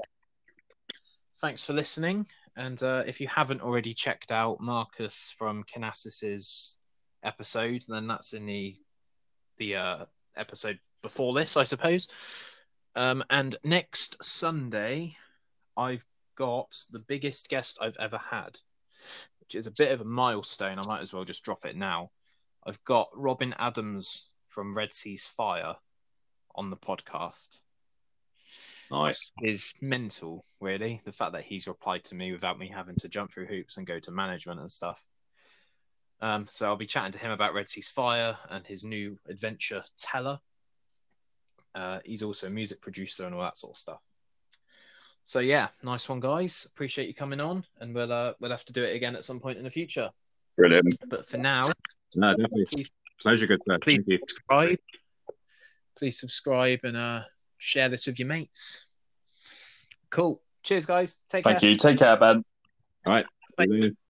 thanks for listening. And uh, if you haven't already checked out Marcus from Canasis's episode, then that's in the the uh, episode before this, I suppose. Um, and next Sunday, I've got the biggest guest I've ever had, which is a bit of a milestone. I might as well just drop it now. I've got Robin Adams from Red Seas Fire on the podcast Nice. is mental, really. The fact that he's replied to me without me having to jump through hoops and go to management and stuff. Um, so I'll be chatting to him about Red Seas Fire and his new adventure, Teller. Uh, he's also a music producer and all that sort of stuff. So yeah, nice one, guys. Appreciate you coming on, and we'll uh, we'll have to do it again at some point in the future. Brilliant. But for now, No, definitely. Please- Pleasure, good sir. Please. Thank you. subscribe. Please subscribe and uh, share this with your mates. Cool. Cheers, guys. Take Thank care. you. Take care, Ben. All right. Bye. See you later.